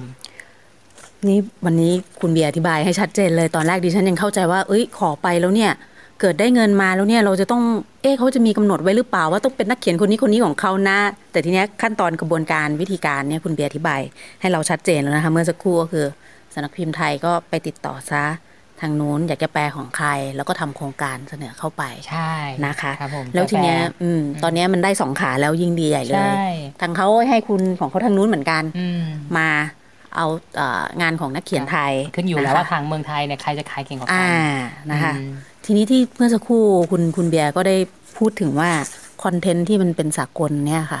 นี่วันนี้คุณเบียร์อธิบายให้ชัดเจนเลยตอนแรกดิฉันยังเข้าใจว่า เอ้ยขอไปแล้วเนี่ย เกิดได้เงินมาแล้วเนี่ยเราจะต้องเอ๊ะเขาจะมีกำหนดไว้หรือเปล่าว่าต้องเป็นนักเขียนคนนี้คนนี้ของเขานะ แต่ทีเนี้ยขั้นตอนกระบวนการวิธีการเนี่ยคุณเบียร์อธิบายให้เราชัดเจนแล้วนะคะเมื่อสักครู่ก็คือสำนักพิมพ์ไทยก็ไปติดต่อซะทางนู้นอยากจะแปลของใคร แล้วก็ทำโครงการเสนอเข้าไปใช่นะคะคแล้วทีเนี้ยอืมตอนนี้มันได้สองขาแล้วยิ่งดีใหญ่เลยทางเขาให้คุณของเขาทางนู้นเหมือนกันมาเอางานของนักเขียนไทย ขึ้นอยู่แล้วว่าทางเมืองไทยเนี่ยใครจะขายเก่งกว่ากันนะคะ ทีนี้ที่เมื่อสักครู่คุณคุณเบียร์ก็ได้พูดถึงว่าคอนเทนต์ที่มันเป็นสากลเนี่ยค่ะ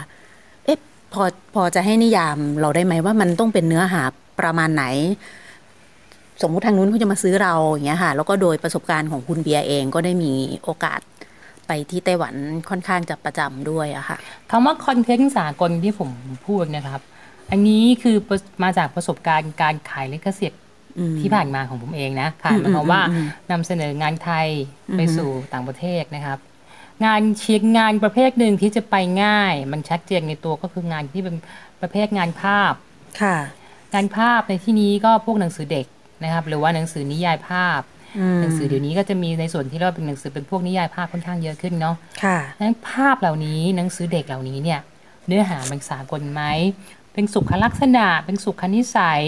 เอ๊ะพอพอจะให้นิยามเราได้ไหมว่ามันต้องเป็นเนื้อหาประมาณไหน สมมุติทางนู้นเขาจะมาซื้อเราอย่างเงี้ยค่ะ แล้วก็โดยประสบการณ์ของคุณเบียร์เองก็ได้มีโอกาสไปที่ไต้หวันค่อนข้างจะประจำด้วยอะค่ะคำว่าคอนเทนต์สากลที่ผมพูดนะครับ อันนี้คือมาจากประสบการณ์การขายลิขสิทธิ์ ที่ผ่านมาของผมเองนะค่ะหมายความว่านำเสนองานไทยไปสู่ต่างประเทศนะครับ งานเชียงงานประเภทหนึ่งที่จะไปง่าย มันชัดเจนในตัวก็คืองานที่เป็นประเภทงานภาพค่ะ งานภาพในที่นี้ก็พวกหนังสือเด็กนะครับ หรือว่าหนังสือนิยายภาพหนังสือเดี๋ยวนี้ก็จะมีในส่วนที่เราเป็นหนังสือเป็นพวกนิยายภาพค่อนข้างเยอะขึ้นเนาะค่ะนั้นภาพเหล่านี้หนังสือเด็กเหล่านี้เนี่ย เนื้อหามันสากลไหมเป็นสุขลักษณะ เป็นสุขนิสัย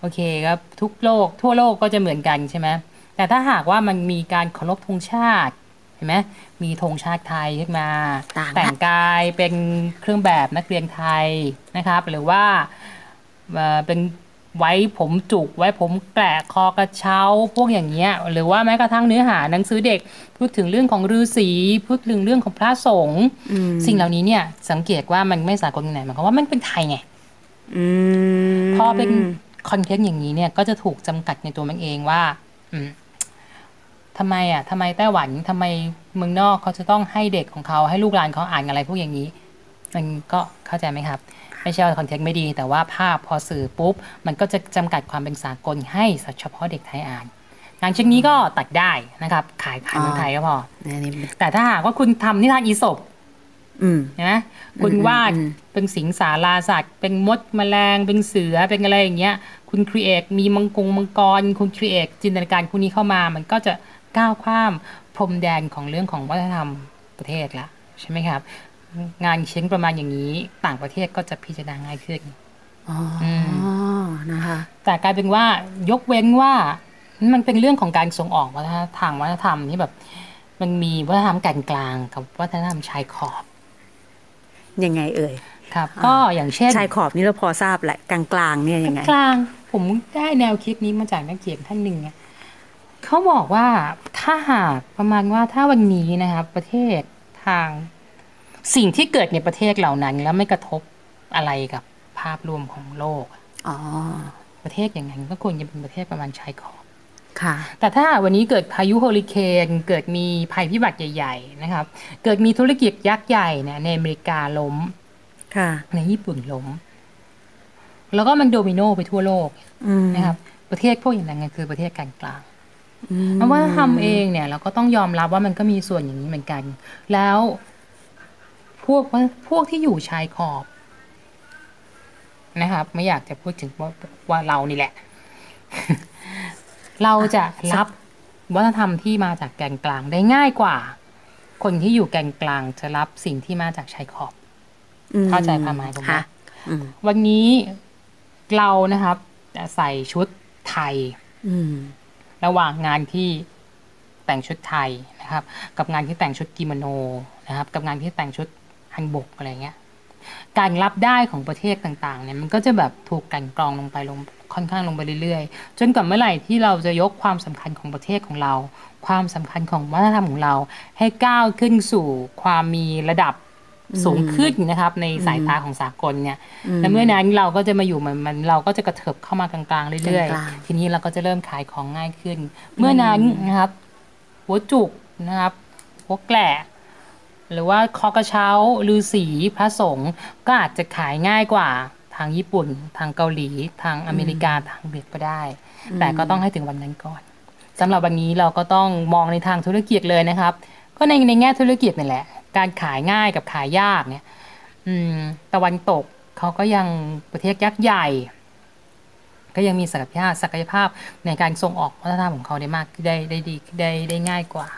โอเคครับทุกโลกทั่วโลกก็จะเหมือนกันใช่ไหมแต่ถ้าหากว่ามันมีการเคารพธงชาติเห็นไหมมีธงชาติไทยขึ้นมา แต่งกายเป็นเครื่องแบบนักเรียนไทยนะครับ หรือว่าเป็นไว้ผมจุกไว้ผมแกะคอกระเช้าพวกอย่างเงี้ยหรือว่าแม้กระทั่งเนื้อหาหนังสือเด็ก พูดถึงเรื่องของฤาษีพูดถึงเรื่องของพระสงฆ์สิ่งเหล่านี้เนี่ยสังเกตว่ามันไม่สากลไหนหมายความว่ามันเป็นไทยไงพอเป็น คอนเทนต์อย่างนี้เนี่ยก็จะถูกจำกัดในตัวมันเองว่าอืมทำไมอะทำไมไต้หวันทำไมเมืองนอกเขาจะต้องให้เด็กของเขาให้ลูกหลานเขาอ่านอะไรพวกอย่างนี้ มันก็เข้าใจไหมครับ ไม่ใช่ว่าคอนเทนต์ไม่ดี แต่ว่าภาพพอสื่อปุ๊บ มันก็จะจำกัดความเป็นสากลให้เฉพาะเด็กไทยอ่านงานชิ้นนี้ก็ตัดได้นะครับ ขายขายเมืองไทยก็พอแต่ถ้าหากว่าคุณทำนิทานอีสบ นะคุณวาดเป็นสิงสาราสัตว์ เป็นมดแมลง เป็นเสือเป็นอะไรอย่างเงี้ย คุณครีเอทมีมังกรมังกร คุณครีเอทจินตนาการคุณนี้เข้ามา มันก็จะก้าวข้ามพรมแดนของเรื่องของวัฒนธรรมประเทศละใช่ไหมครับ งานเช้นประมาณอย่างนี้ต่างประเทศก็จะพิจารณาง่ายขึ้นอ๋อนะคะแต่กลายเป็นว่ายกเว้นว่ามันเป็นเรื่องของการส่งออกวัฒนธรรมวัฒนธรรมที่แบบ มันมีวัฒนธรรมกลางกลางกับวัฒนธรรมชายขอบ ยังไงเอ่ยครับก็อย่างเช่นชายขอบนี่เราพอทราบแหละกลางกลางเนี่ยยังไงกลางผมได้แนวคิดนี้มาจากนักเขียนท่านหนึ่งเขาบอกว่าถ้าหากประมาณว่าถ้าวันนี้นะครับประเทศทางสิ่งที่เกิดในประเทศเหล่านั้น แล้วไม่กระทบอะไรกับภาพรวมของโลก อ๋อ ประเทศอย่างนั้นก็ควรจะเป็นประเทศประมาณชายขอบค่ะ แต่ถ้าวันนี้เกิดพายุเฮอริเคนเกิดมีภัยพิบัติใหญ่ ๆ นะครับ เกิดมีธุรกิจยักษ์ใหญ่เนี่ยในอเมริกาล้มค่ะในญี่ปุ่นล้ม แล้วก็มันโดมิโนไปทั่วโลกนะครับ ประเทศพวกอย่างนั้นคือประเทศกลางกลางเพราะว่าทำเองเนี่ย เราก็ต้องยอมรับว่ามันก็มีส่วนอย่างนี้เหมือนกัน แล้วพวกพวกที่อยู่ชายขอบนะครับ ไม่อยากจะพูดถึงว่าว่าเรานี่แหละ เราจะรับวัฒนธรรมที่มาจากแกนกลางได้ง่ายกว่า คนที่อยู่แกนกลางจะรับสิ่งที่มาจากชายขอบเข้าใจความหมายผมไหมวันนี้เรานะครับจะใส่ชุดไทยระหว่างงานที่แต่งชุดไทยนะครับ กับงานที่แต่งชุดกิโมโนนะครับ กับงานที่แต่งชุดฮันบกอะไรเงี้ย การรับได้ของประเทศต่างๆเนี่ยมันก็จะแบบถูกกันกรองลงไปลงค่อนข้างลงไปเรื่อยๆ จนกับเมื่อไหร่ที่เราจะยกความสำคัญของประเทศของเรา ความสำคัญของวัฒนธรรมของเรา ให้ก้าวขึ้นสู่ความมีระดับสูงขึ้นนะครับในสายตาของสากลเนี่ยและเมื่อนั้นเราก็จะมาอยู่มันมันเราก็จะกระเถิบเข้ามากลางๆเรื่อยๆ ทีนี้เราก็จะเริ่มขายของง่ายขึ้น เมื่อนั้นนะครับหัวจุกนะครับหัวแกละ หรือว่าคอกระเช้าลือสีพระสงฆ์ก็อาจจะขายง่ายกว่าทางญี่ปุ่น ทางเกาหลี ทางอเมริกาทางเบียดก็ได้ แต่ก็ต้องให้ถึงวันนั้นก่อนสำหรับวันนี้เราก็ต้องมองในทางธุรกิจเลยนะครับ ก็ในในแง่ธุรกิจนี่แหละ การขายง่ายกับขายยากเนี่ยอืมตะวันตกเขาก็ยังประเทศยักษ์ใหญ่ ก็ยังมีศักยภาพศักยภาพในการส่งออกวัฒนธรรมของเขาได้มากได้ได้ดีได้ได้ง่ายกว่า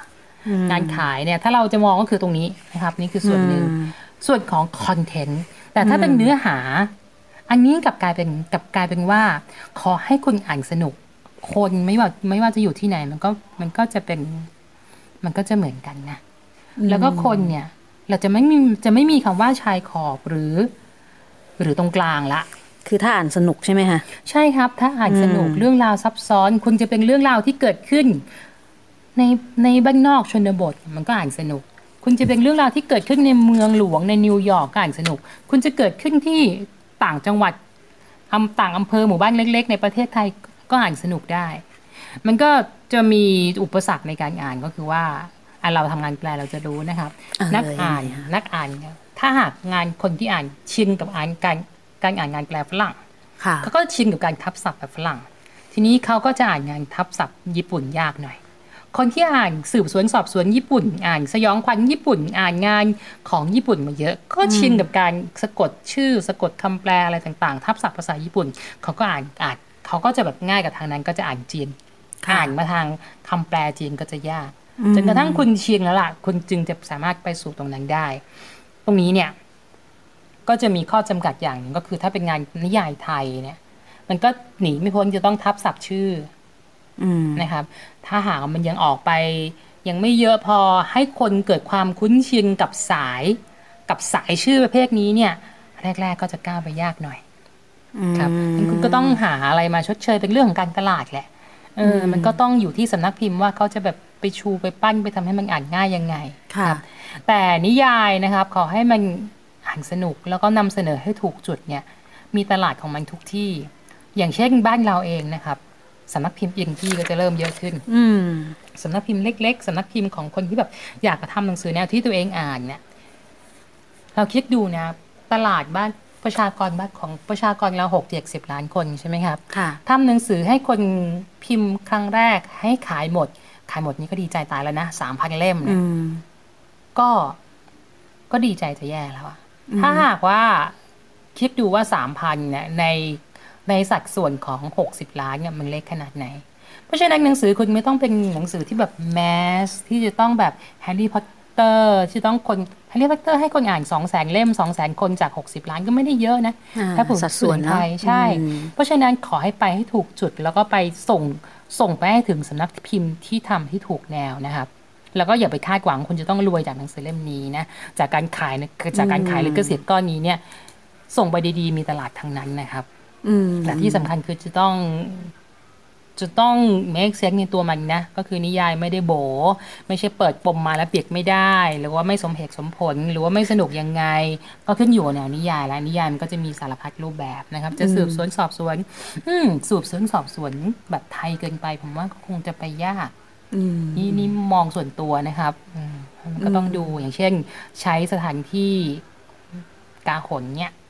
การขายเนี่ยถ้าเราจะมองก็คือตรงนี้นะครับนี่คือส่วนหนึ่งส่วนของคอนเทนต์แต่ถ้าเป็นเนื้อหา อันนี้กับกลายเป็นกับกลายเป็นว่า ขอให้คนอ่านสนุก คนไม่ว่าไม่ว่าจะอยู่ที่ไหน มันก็มันก็จะเป็น มันก็จะเหมือนกันนะแล้วก็คนเนี่ย เราจะไม่มีจะไม่มีคำว่าชายขอบหรือ หรือตรงกลางละคือถ้าอ่านสนุกใช่ไหมคะใช่ครับ ถ้าอ่านสนุกเรื่องราวซับซ้อน คุณจะเป็นเรื่องราวที่เกิดขึ้น ในในบ้านนอกชนบทมันก็อ่านสนุก คุณจะเป็นเรื่องราวที่เกิดขึ้นในเมืองหลวงในนิวยอร์กก็อ่านสนุก คุณจะเกิดขึ้นที่ต่างจังหวัดอำต่างอำเภอหมู่บ้านเล็ก ๆ ในประเทศไทยก็อ่านสนุกได้ มันก็จะมีอุปสรรคในการอ่านก็คือว่าอันเราทำงานแปลเราจะรู้นะครับ นักอ่านนักอ่าน ถ้าหากงานคนที่อ่านชินกับอ่านการการอ่านงานแปลฝรั่งเขาก็ชินกับการทับศัพท์แบบฝรั่ง ทีนี้เขาก็จะอ่านงานทับศัพท์ญี่ปุ่นยากหน่อย คนที่อ่านสืบสวนสอบสวนญี่ปุ่น อ่านสยองขวัญญี่ปุ่น อ่านงานของญี่ปุ่นมาเยอะ ก็ชินกับการสะกดชื่อ สะกดคำแปลอะไรต่างๆ ทับศัพท์ภาษาญี่ปุ่น เขาก็อ่านอ่านเขาก็จะแบบง่ายกับทางนั้นก็จะอ่านจีนอ่านมาทางคำแปลจีนก็จะยากจนกระทั่งคุณชินแล้วล่ะคุณจึงจะสามารถไปสู่ตรงนั้นได้ ตรงนี้เนี่ย ก็จะมีข้อจำกัดอย่างหนึ่งก็คือถ้าเป็นงานนิยายไทยเนี่ย มันก็หนีไม่พ้นจะต้องทับศัพท์ชื่อ นะครับ ถ้าหากมันยังออกไป ยังไม่เยอะพอให้คนเกิดความคุ้นชินกับสายกับสายชื่อประเภทนี้เนี่ย แรก ๆ ก็จะก้าวไปยากหน่อย ครับคุณก็ต้องหาอะไรมาชดเชยเป็นเรื่องของการตลาดแหละเออมันก็ต้องอยู่ที่สำนักพิมพ์ว่าเขาจะแบบไปชูไปปั้นไปทำให้มันอ่านง่ายยังไงครับ แต่นิยายนะครับ ขอให้มันอ่านสนุกแล้วก็นำเสนอให้ถูกจุดเนี่ย มีตลาดของมันทุกที่ อย่างเช่นบ้านเราเองนะครับ สำนักพิมพ์อินที่ก็จะเริ่มเยอะขึ้นอืสำนักพิมพ์เล็ก ๆสำนักพิมพ์ของคนที่แบบอยากจะทำหนังสือแนวที่ตัวเองอ่านเนี่ย เราคิดดูนะ ตลาดบ้านประชากรบ้านของประชากรเราหกเจ็ดสิบล้านคนใช่ไหมครับค่ะทำหนังสือให้คนพิมพ์ครั้งแรกให้ขายหมด ขายหมดนี่ก็ดีใจตายแล้วนะสามพันเล่มอืเนี่ยมก็ก็ดีใจจะแย่แล้วอะถ้าหากว่าคิดดูว่าสามพันเนี่ยใน ในสัดส่วนของหกสิบล้านเนี่ยมันเล็กขนาดไหน เพราะฉะนั้นหนังสือคุณไม่ต้องเป็นหนังสือที่แบบแมสที่จะต้องแบบแฮร์รี่พอตเตอร์ที่ต้องคนแฮร์รี่พอตเตอร์ให้คนอ่านสองแสนเล่มสองแสนคนจาก 60 ล้านก็ไม่ได้เยอะนะอ่าถ้าผมสัดส่วนไทเนาะยใช่อืมเพราะฉะนั้นขอให้ไปให้ถูกจุดแล้วก็ไปส่งส่งไปให้ถึงสำนักพิมพ์ที่ทำที่ถูกแนวนะครับแล้วก็อย่าไปคาดหวังคุณจะต้องรวยจากหนังสือเล่มนี้นะจากการขายนะจากการขายลิขสิทธิ์ก้อนนี้เนี่ยส่งไปดีๆ มีตลาดทั้งนั้นนะครับอืม แต่ที่สำคัญคือจะต้องจะต้อง make sense ในตัวมันนะ ก็คือนิยายไม่ได้โบ ไม่ใช่เปิดปมมาแล้วเปียกไม่ได้ หรือว่าไม่สมเหตุสมผล หรือว่าไม่สนุกยังไง ก็ขึ้นอยู่กับแนวนิยายแล้วนิยายมันก็จะมีสารพัดรูปแบบนะครับ จะสืบสวนสอบสวนอืมสืบสวนสอบสวนแบบไทยเกินไป ผมว่าก็คงจะไปยากอืมนี่นี่มองส่วนตัวนะครับอืมมันก็ต้องดูอย่างเช่น ใช้สถานที่กาหนเนี่ยอืม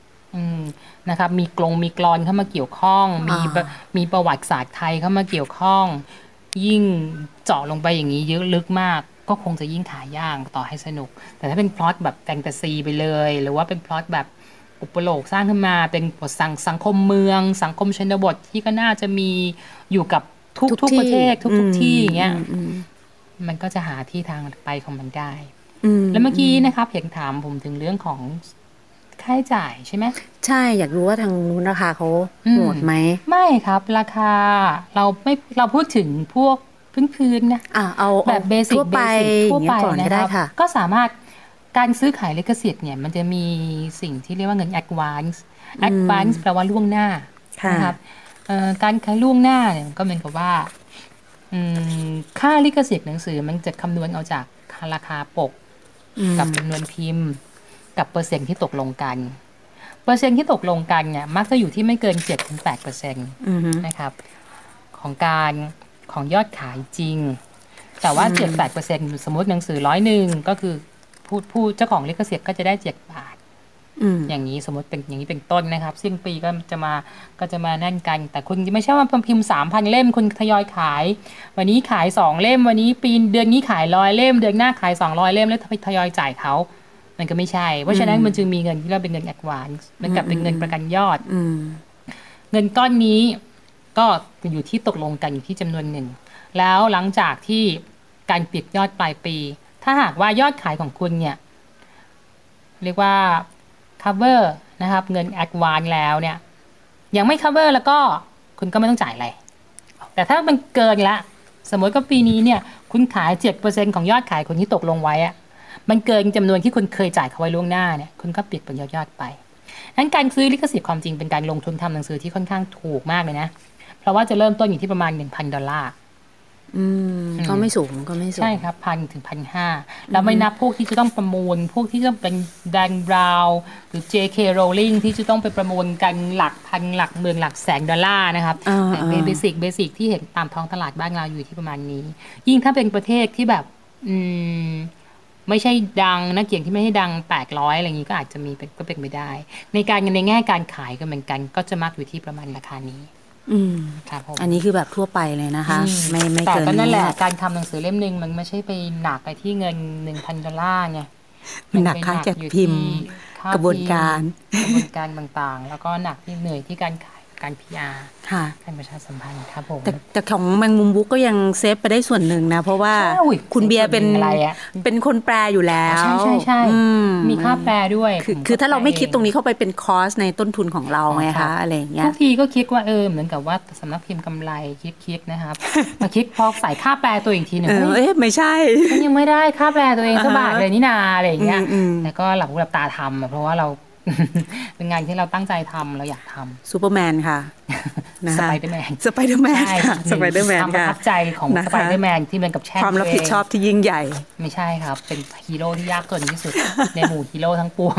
นะครับมีกลงมีกรอนเข้ามาเกี่ยวข้อง มีอ่าแบบมีประวัติศาสตร์ไทยเข้ามาเกี่ยวข้อง ยิ่งเจาะลงไปอย่างนี้เยอะลึกมาก ก็คงจะยิ่งขายยากต่อให้สนุก แต่ถ้าเป็นพล็อตแบบแฟนตาซีไปเลย หรือว่าเป็นพล็อตแบบอุปโลกสร้างขึ้นมาเป็นบทสังสังคมเมือง สังคมชนบทที่ก็น่าจะมีอยู่กับทุกทุกประเทศทุกทุกที่อย่างเงี้ยอืมมันก็จะหาที่ทางไปของมันได้อืมแล้วเมื่อกี้นะครับเห็นถามผมถึงเรื่องของ ค่าใช้จ่ายใช่ไหมใช่อยากรู้ว่าทางนู้นราคาเขาอืมโหดไหมไม่ครับ ราคาเราไม่เราพูดถึงพวกพื้นๆนะอะเอาแบบเบสิกทั่วไปเบสิกทั่วอย่างไปเงี้ยก่อนก็นะคได้รับค่ะก็สามารถการซื้อขายลิขสิทธิ์เนี่ยมันจะมีสิ่งที่เรียกว่าเงิน advance advance แปลว่าล่วงหน้าค่ะนะครับเอ่อการขายล่วงหน้าเนี่ยก็เหมือนกับว่าอืมค่าลิขสิทธิ์หนังสือมันจะคำนวณเอาจากราคาปกอืมกับจำนวนพิมพ์ กับเปอร์เซ็นต์ที่ตกลงกันเปอร์เซ็นต์ที่ตกลงกันเนี่ยมักจะอยู่ที่ไม่เกิน7-8เปอร์เซ็นต์อือฮึนะครับ ของการของยอดขายจริง แต่ว่า7-8เปอร์เซ็นต์สมมติหนังสือร้อยหนึ่งก็คือผู้ผู้เจ้าของลิขสิทธิ์ก็จะได้7บาทอืมอย่างนี้สมมติเป็นอย่างนี้เป็นต้นนะครับสิ้นปีก็จะมาก็จะมานั่นกัน แต่คุณไม่ใช่ว่าพิมพ์สามพันเล่มคุณทยอยขาย วันนี้ขายสองเล่มวันนี้ปีเดือนนี้ขายร้อยเล่ม เดือนหน้าขายสองร้อยเล่มแล้วทยอยจ่ายเขา มันก็ไม่ใช่ เพราะฉะนั้นมันจึงมีเงินที่เราเป็นเงิน advance มันกลับเป็นเงินประกันยอดอืมเงินก้อนนี้ก็อยู่ที่ตกลงกันอยู่ที่จำนวนหนึ่ง แล้วหลังจากที่การปิดยอดปลายปี ถ้าหากว่ายอดขายของคุณเนี่ย เรียกว่า cover นะครับ เงิน advance แล้วเนี่ย ยังไม่ cover แล้วก็คุณก็ไม่ต้องจ่ายอะไร แต่ถ้ามันเกินละ สมมติก็ปีนี้เนี่ย คุณขาย 7%ของยอดขายคนที่ตกลงไว้อะ มันเกินจำนวนที่คุณเคยจ่ายเขาไว้ล่วงหน้าเนี่ยคุณก็ปิดเป็นยอดๆไปนั้นการซื้อลิขสิทธิ์ความจริงเป็นการลงทุนทำหนังสือที่ค่อนข้างถูกมากเลยนะ เพราะว่าจะเริ่มต้นอยู่ที่ประมาณ1,000ดอลลาร์อืมก็ไม่สูงก็ไม่สูง ใช่ครับพันถึงพันห้าแล้วไม่นับพวกที่จะต้องประมูล พวกที่จะเป็นแดนบราวน์หรือ JK Rowling ที่จะต้องไปประมูลกันหลักพันหลักหมื่นหลักแสนดอลลาร์นะครับอ่าแต่อ่า basic basic ที่เห็นตามท้องตลาดบ้านเราอยู่ที่ประมาณนี้ ยิ่งถ้าเป็นประเทศที่แบบ อืม ไม่ใช่ดังนักเขียนที่ไม่ใช่ดังแปดร้อยอะไรอย่างนี้ก็อาจจะมีเป็นก็เป็นไปได้ ในการในแง่การขายก็เหมือนกัน ก็จะมักอยู่ที่ประมาณราคานี้ อืมครับผมอันนี้คือแบบทั่วไปเลยนะคะอืมไม่ไม่แต่เกินก็นั่นแหละนี้การทำหนังสือเล่มหนึ่งมันไม่ใช่ไปหนักไปที่เงินหนึ่งพันดอลลาร์ไงหนักค่าจัดอยู่พิมพ์ที่ค่กระบวนการพิมพ์กระบวนการต่างๆ แล้วก็หนักที่เหนื่อยที่การขาย การ PR ค่ะการประชาสัมพันธ์ครับผมแต่แต่ของแมงมุมบุ๊กก็ยัง save ไปได้ส่วนหนึ่งนะ เพราะว่าใช่อุ๊ยคุณเบียร์เป็นอะไรอะเป็นคนแปลอยู่แล้ว ใช่ใช่ใช่อืมมีค่าแปลด้วยคือผมคือถ้าเราไม่คิดตรงนี้นี้เข้าไปเป็น cost ในต้นทุนของเราไงครัคะบอะไรอย่างเงี้ยทุกทีก็คิดว่าเออเหมือนกับว่าสำนักพพิมพ์กำไรคิดๆนะครับมาคิดพอใส่ค่าแปลตัวอีกทีหนึ่งเออเฮ้ยเอ๊ะไม่ใช่ฉันยังไม่ได้ค่าแปลตัวเองสักบาทอ่าฮะเลยนี่นาอะไรอย่างเงี้ยอืมอืมแต่ก็หลับหูหลับตาทำอะเพราะว่าเรา เป็นงานที่เราตั้งใจทำเราอยากทำซูเปอร์แมนค่ะนะสคะไปเดอร์แมนสไปเดอร์แมนใช่ค่ะสไปเดอร์แมนความประค่ะทับใจของนะคะสไปเดอร์แมนที่เหมือนกับแช่ความรับผิดชอบที่ยิ่งใหญ่ ไม่ใช่ครับ เป็นฮีโร่ที่ยากจนที่สุด ในหมู่ฮีโร่ทั้งปวง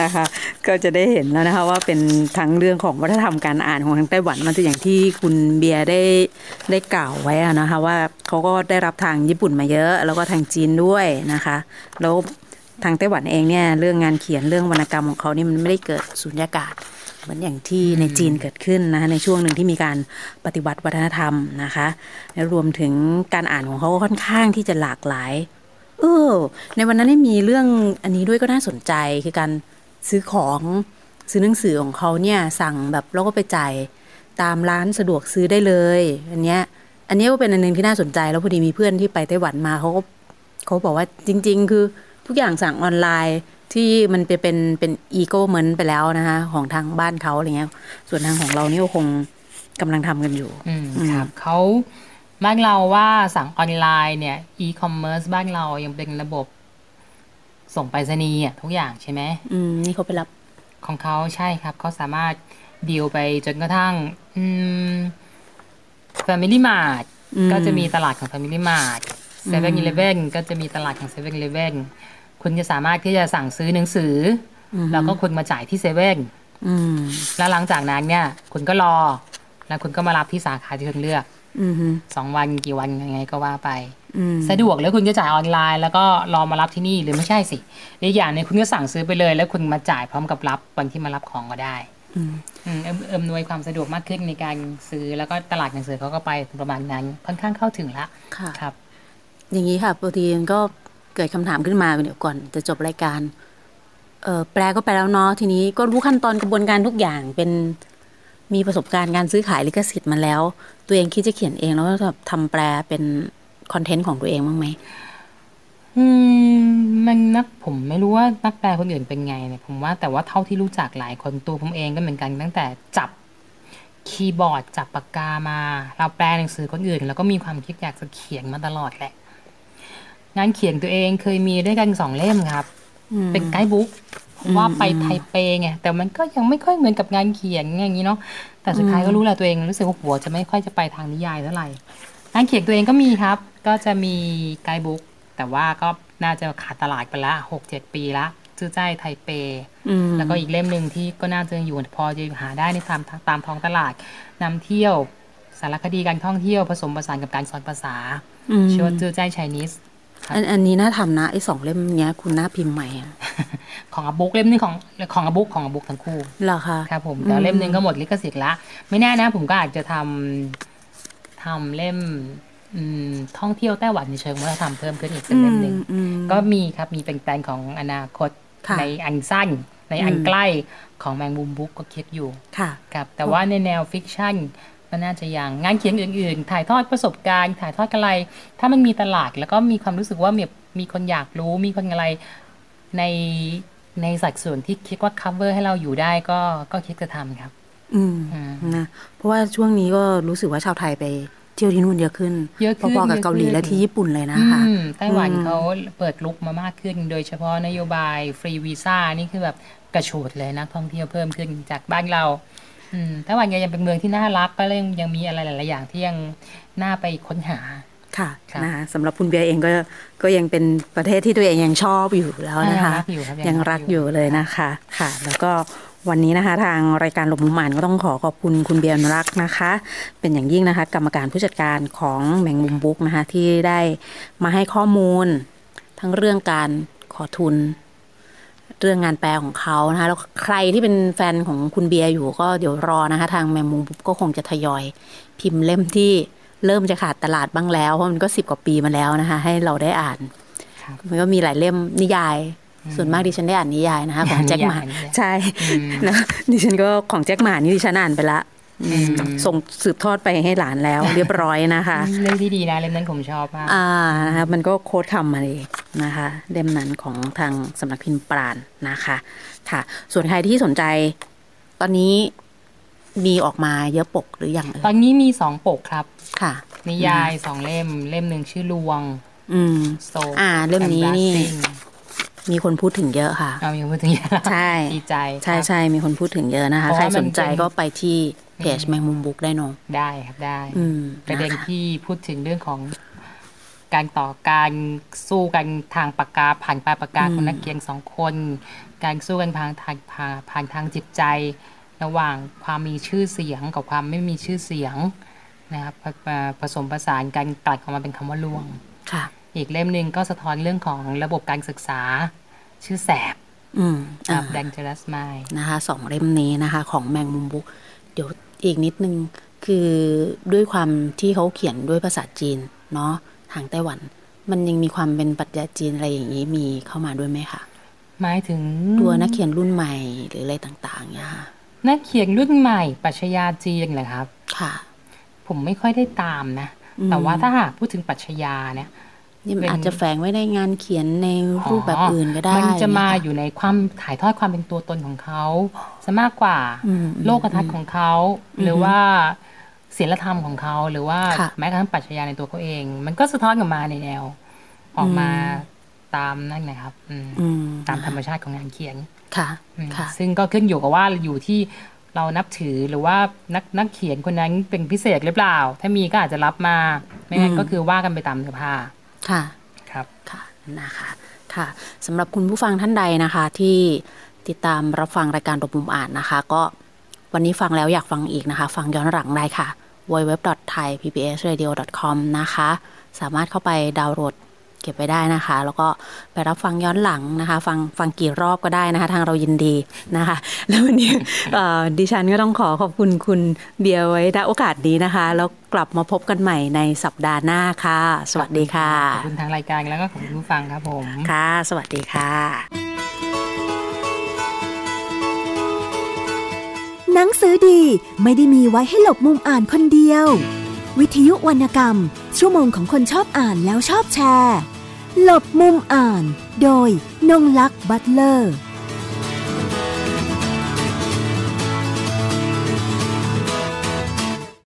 นะคะ ก็จะได้เห็นแล้วนะคะว่าเป็นทั้งเรื่องของวัฒนธรรมการอ่านของทางไต้หวันมันจะอย่างที่คุณเบียร์ได้ได้กล่าวไว้อะนะคะว่าเขาก็ได้รับทางญี่ปุ่นมาเยอะ แล้วก็ทางจีนด้วยนะคะ แล้ว ทางไต้หวันเองเนี่ยเรื่องงานเขียนเรื่องวรรณกรรมของเขานี่มันไม่ได้เกิดสุญญากาศ เหมือนอย่างที่ในจีนเกิดขึ้นนะคะในช่วงหนึ่งที่มีการปฏิวัติวัฒนธรรมนะคะและรวมถึงการอ่านของเขาก็ค่อนข้างที่จะหลากหลายเออในวันนั้นได้มีเรื่องอันนี้ด้วยก็น่าสนใจคือการซื้อของซื้อหนังสือของเขาเนี่ยสั่งแบบแล้วก็ไปจ่ายตามร้านสะดวกซื้อได้เลย อันเนี้ยอันนี้ก็เป็นอันนึงที่น่าสนใจแล้วพอดีมีเพื่อนที่ไปไต้หวันมาเขาก็เขาบอกว่าจริง ๆ คือ ทุกอย่างสั่งออนไลน์ที่มันไปเป็นเป็นอีโก้เหมือนไปแล้วนะคะของทางบ้านเขาอะไรเงี้ย ส่วนทางของเรานี่ก็คงกำลังทำกันอยู่อืมครับเขาบ้านเราว่าสั่งออนไลน์เนี่ยอีคอมเมิร์ซบ้านเรายังเป็นระบบ ส่งไปรษณีย์ทุกอย่างใช่ไหมอืมนี่เขาไปรับของเขาใช่ครับ เขาสามารถดีลไปจนกระทั่ง อืม Family Mart อืมก็จะมีตลาดของ Family Mart 7 e เ e ่ e อก็จะมีตลาดของ7 e เ e ่ e คุณจะสามารถที่จะสั่งซื้อหนังสืออแล้วก็คุณมาจ่ายที่เซเว่นอืมแล้วหลังจากนั้นเนี่ย คุณก็รอ แล้วคุณก็มารับที่สาขาที่คุณเลือกอืมฮึสองวันกี่วันยังไงก็ว่าไปอืมสะดวกแล้วคุณก็จ่ายออนไลน์ แล้วก็รอมารับที่นี่หรือไม่ใช่สิอีกอย่างหนึงคุณก็สั่งซื้อไปเลย แล้วคุณมาจ่ายพร้อมกับรับวันที่มารับของก็ได้อืมอืมเอิ่มเอิ่มนวยความสะดวกมากขึ้นในการซื้อแล้วก็ตลาดหนังสือเขาก็ไปประมาณนั้น ค่อนข้างเข้าถึงละค่ะครับ อย่างนี้ค่ะปกติก็เกิดคำถามขึ้นมาเดี๋ยวก่อนจะจบรายการ เออแปลก็ไปลแล้วเนาะทีนี้ก็รู้ขั้นตอนกระบวนการทุกอย่างเป็นมีประสบการณ์การซื้อขายลิขสิทธิ์มาแล้ว ตัวเองคิดจะเขียนเองแล้วก็แบบทำแปลเป็นคอนเทนต์ของตัวเองบ้างไหมอืมมันนักผมไม่รู้ว่านักแปลคนอื่นเป็นไงเนี่ยผมว่าแต่ว่าเท่าที่รู้จักหลายคนตัวผมเองก็เหมือนกันตั้งแต่จับคีย์บอร์ดจับปากกามา เราแปลหนังสือคนอื่น แล้วก็มีความคิดอยากจะเขียนมาตลอดแหละ งานเขียนตัวเองเคยมีด้วยกันสองเล่มครับ เป็นไกด์บุ๊กเพราะว่าไปไทเปไงแต่มันก็ยังไม่ค่อยเหมือนกับงานเขียนอย่างนี้เนาะแต่สุดท้ายก็รู้แหละตัวเองรู้สึกว่าหัวจะไม่ค่อยจะไปทางนิยายเท่าไหร่งานเขียนตัวเองก็มีครับ ก็จะมีไกด์บุ๊กแต่ว่าก็น่าจะขาดตลาดไปละหกเจ็ดปีละชื่อใจไทเปอืมแล้วก็อีกเล่มหนึ่งที่ก็น่าจะยังอยู่พอจะหาได้ในตามตามท้องตลาดนำเที่ยวสารคดีการท่องเที่ยวผสมผสานกับการสอนภาษาอืมชื่อว่าจื้อใจไชนีสครับ อันอันนี้น่าทำนะไอ้สองเล่มเนี้ยคุณน่าพิมพ์ใหม่อะของอบุ๊กเล่มหนึงของของอบุ๊กของอบุ๊กทั้งคู่เหรอคะครับผมแต่เล่มหนึ่งก็หมดลิขสิทธิ์ละไม่แน่นะ ผมก็อาจจะทำทำเล่มอืมท่องเที่ยวไต้หวันในเชิงวัฒนธรรมเพิ่มขึ้นอีกเป็นเล่มหนึ่งอืมก็มีครับมีเป็นแปลนของอนาคตค่ะในอันสั้น ในอันอืมใกล้ของแมงมุมบุ๊กก็คิดอยู่ค่ะครับแต่ว่าในแนว fiction ก็น่าจะยังงานเขียนอื่นๆ ถ่ายทอดประสบการณ์ ถ่ายทอดอะไร ถ้ามันมีตลาดแล้วก็มีความรู้สึกว่ามีมีคนอยากรู้มีคนอะไรในในสัดส่วนที่คิดว่า cover ให้เราอยู่ได้ก็ก็คิดจะทำครับ อืมอืมนะเพราะว่าช่วงนี้ก็รู้สึกว่าชาวไทยไปเที่ยวที่นู่นเยอะขึ้นเยอะขึ้นพอๆกับเกาหลีเยอะขึ้นและที่ญี่ปุ่นเลยนะคะอืมไต้หวันอืมเขาเปิดรุกมามากขึ้น โดยเฉพาะนโยบายฟรีวีซ่านี่คือแบบกระโฉดเลยนักท่องเที่ยวเพิ่มขึ้นจากบ้านเราอืม ไต้หวันยังเป็นเมืองที่น่ารักก็ยังยังมีอะไรหลาย ๆ อย่างที่ยังน่าไปค้นหาค่ะครับนะคะสำหรับคุณเบียร์เองก็ก็ยังเป็นประเทศที่ตัวเองยังชอบอยู่แล้วนะคะยังรักอยู่ครับยังรักอยู่เลยนะคะค่ะ แล้วก็วันนี้นะคะ ทางรายการหลบมุมอ่านก็ต้องขอขอบคุณคุณเบียร์อนุรักษ์นะคะ เป็นอย่างยิ่งนะคะ กรรมการผู้จัดการของแมงมุมบุ๊กนะคะที่ได้มาให้ข้อมูล ทั้งเรื่องการขอทุน เรื่องงานแปลของเขานะคะแล้วใครที่เป็นแฟนของคุณเบียร์อยู่ก็เดี๋ยวรอนะคะ ทางแมงมุมบุ๊กก็คงจะทยอย พิมพ์เล่มที่เริ่มจะขาดตลาดบ้างแล้ว เพราะมันก็สิบกว่าปีมาแล้วนะคะ ให้เราได้อ่านครับมันก็มีหลายเล่มนิยาย ส่วนมากดิฉันได้อ่านนิยายนะคะ ของแจ็คหมานิยายใช่อืมนะดิฉันก็ของแจ็คหมานี่ดิฉันอ่านไปละอืมอืม ส่งสืบทอดไปให้หลานแล้วเรียบร้อยนะคะ เรื่องที่ดีนะเล่มนั้นผมชอบมากอ่านะคะมันก็โค้ดคำมาเลยนะคะเล่มนั้นของทางสำนักพิมพ์ปราณนะคะค่ะ ส่วนใครที่สนใจ ตอนนี้มีออกมาเยอะปกหรือยังเอ่ตอยนนี้มีสองปกครับค่ะ นิยายสองเล่มเล่มหนึ่งชื่อลวง อืมโซอ่า เล่มนี้นี่มีคนพูดถึงเยอะค่ะเอามีพูดถึงเยอะใช่ดีใจ ใช่ครับใช่มีคนพูดถึงเยอะนะคะเพราะใครว่ามันสนใจเป็นก็ไปที่ เพจแมงมุมบุ๊กได้เนอะได้ครับได้อืมประเด็นนะคะที่พูดถึงเรื่องของการต่อการสู้กันทางปากกาผ่านปลายปากกาของนักเขียนสองคน การสู้กันผ่านทางผ่านผ่านทางจิตใจ ระหว่างความมีชื่อเสียงกับความไม่มีชื่อเสียงนะครับผผผสมผสานกันกลัดออกมาเป็นคำว่าลวงค่ะ อีกเล่มหนึ่งก็สะท้อนเรื่องของระบบการศึกษาชื่อแสบ อืมกับอ่า Dangerous Mind นะคะสองเล่มนี้นะคะ ของแมงมุมบุ๊กเดี๋ยว อีกนิดนึงคือด้วยความที่เขาเขียนด้วยภาษาจีนเนาะทางไต้หวัน มันยังมีความเป็นปรัชญาจีนอะไรอย่างนี้มีเข้ามาด้วยไหมคะหมายถึงตัวนักเขียนรุ่นใหม่หรืออะไรต่างๆเนี่ยค่ะนักเขียนรุ่นใหม่ปรัชญาจีนเหรอครับ ค่ะ ผมไม่ค่อยได้ตามนะอืมแต่ว่าถ้าหากพูดถึงปรัชญาเนี่ย นี่มันเป็นอาจจะแฝงไว้ในงานเขียนในรูปแบบอื่นก็ได้ มันจะมาค่อยู่ในความถ่ายทอดความเป็นตัวตนของเขาซะมากกว่าอืมโลกทัศน์ของเขา หรือว่าศีลธรรมของเขาหรือว่าค่ะแม้กระทั่งปรัชญาในตัวเขาเอง มันก็สะท้อนกลับมาในแนว ออกมาอืมตามนั่นนะครับอืมอืมตามธรรมชาติของงานเขียนค่ะอืมค่ะ ซึ่งก็ขึ้นอยู่กับว่าอยู่ที่เรานับถือหรือว่านักนักเขียนคนนั้นเป็นพิเศษหรือเปล่า ถ้ามีก็อาจจะรับมา ไม่งั้นอืมก็คือว่ากันไปตามเนื้อผ้า ค่ะครับค่ะนะคะค่ะสำหรับคุณผู้ฟังท่านใดนะคะ ที่ติดตามรับฟังรายการตบมุมอ่านนะคะ ก็วันนี้ฟังแล้วอยากฟังอีกนะคะ ฟังย้อนหลังได้ค่ะ www.thaipbsradio.com นะคะ สามารถเข้าไปดาวน์โหลด เก็บไว้ได้นะคะ แล้วก็ไปรับฟังย้อนหลังนะคะ ฟังฟังกี่รอบก็ได้นะคะ ทางเรายินดีนะคะ แล้ววันนี้เอ่อดิฉันก็ต้องขอขอบคุณคุณเบียร์ไว้ณโอกาสนี้นะคะ แล้วกลับมาพบกันใหม่ในสัปดาห์หน้าค่ะ สวัสดีค่ะขอบคุณทางรายการแล้วก็ขอบคุณผู้ฟังครับผมค่ะ สวัสดีค่ะ หนังสือดีไม่ได้มีไว้ให้หลบมุมอ่านคนเดียว วิทยุวรรณกรรม ชั่วโมงของคนชอบอ่านแล้วชอบแชร์ หลบมุมอ่าน โดยนงลักษ์บัตเลอร์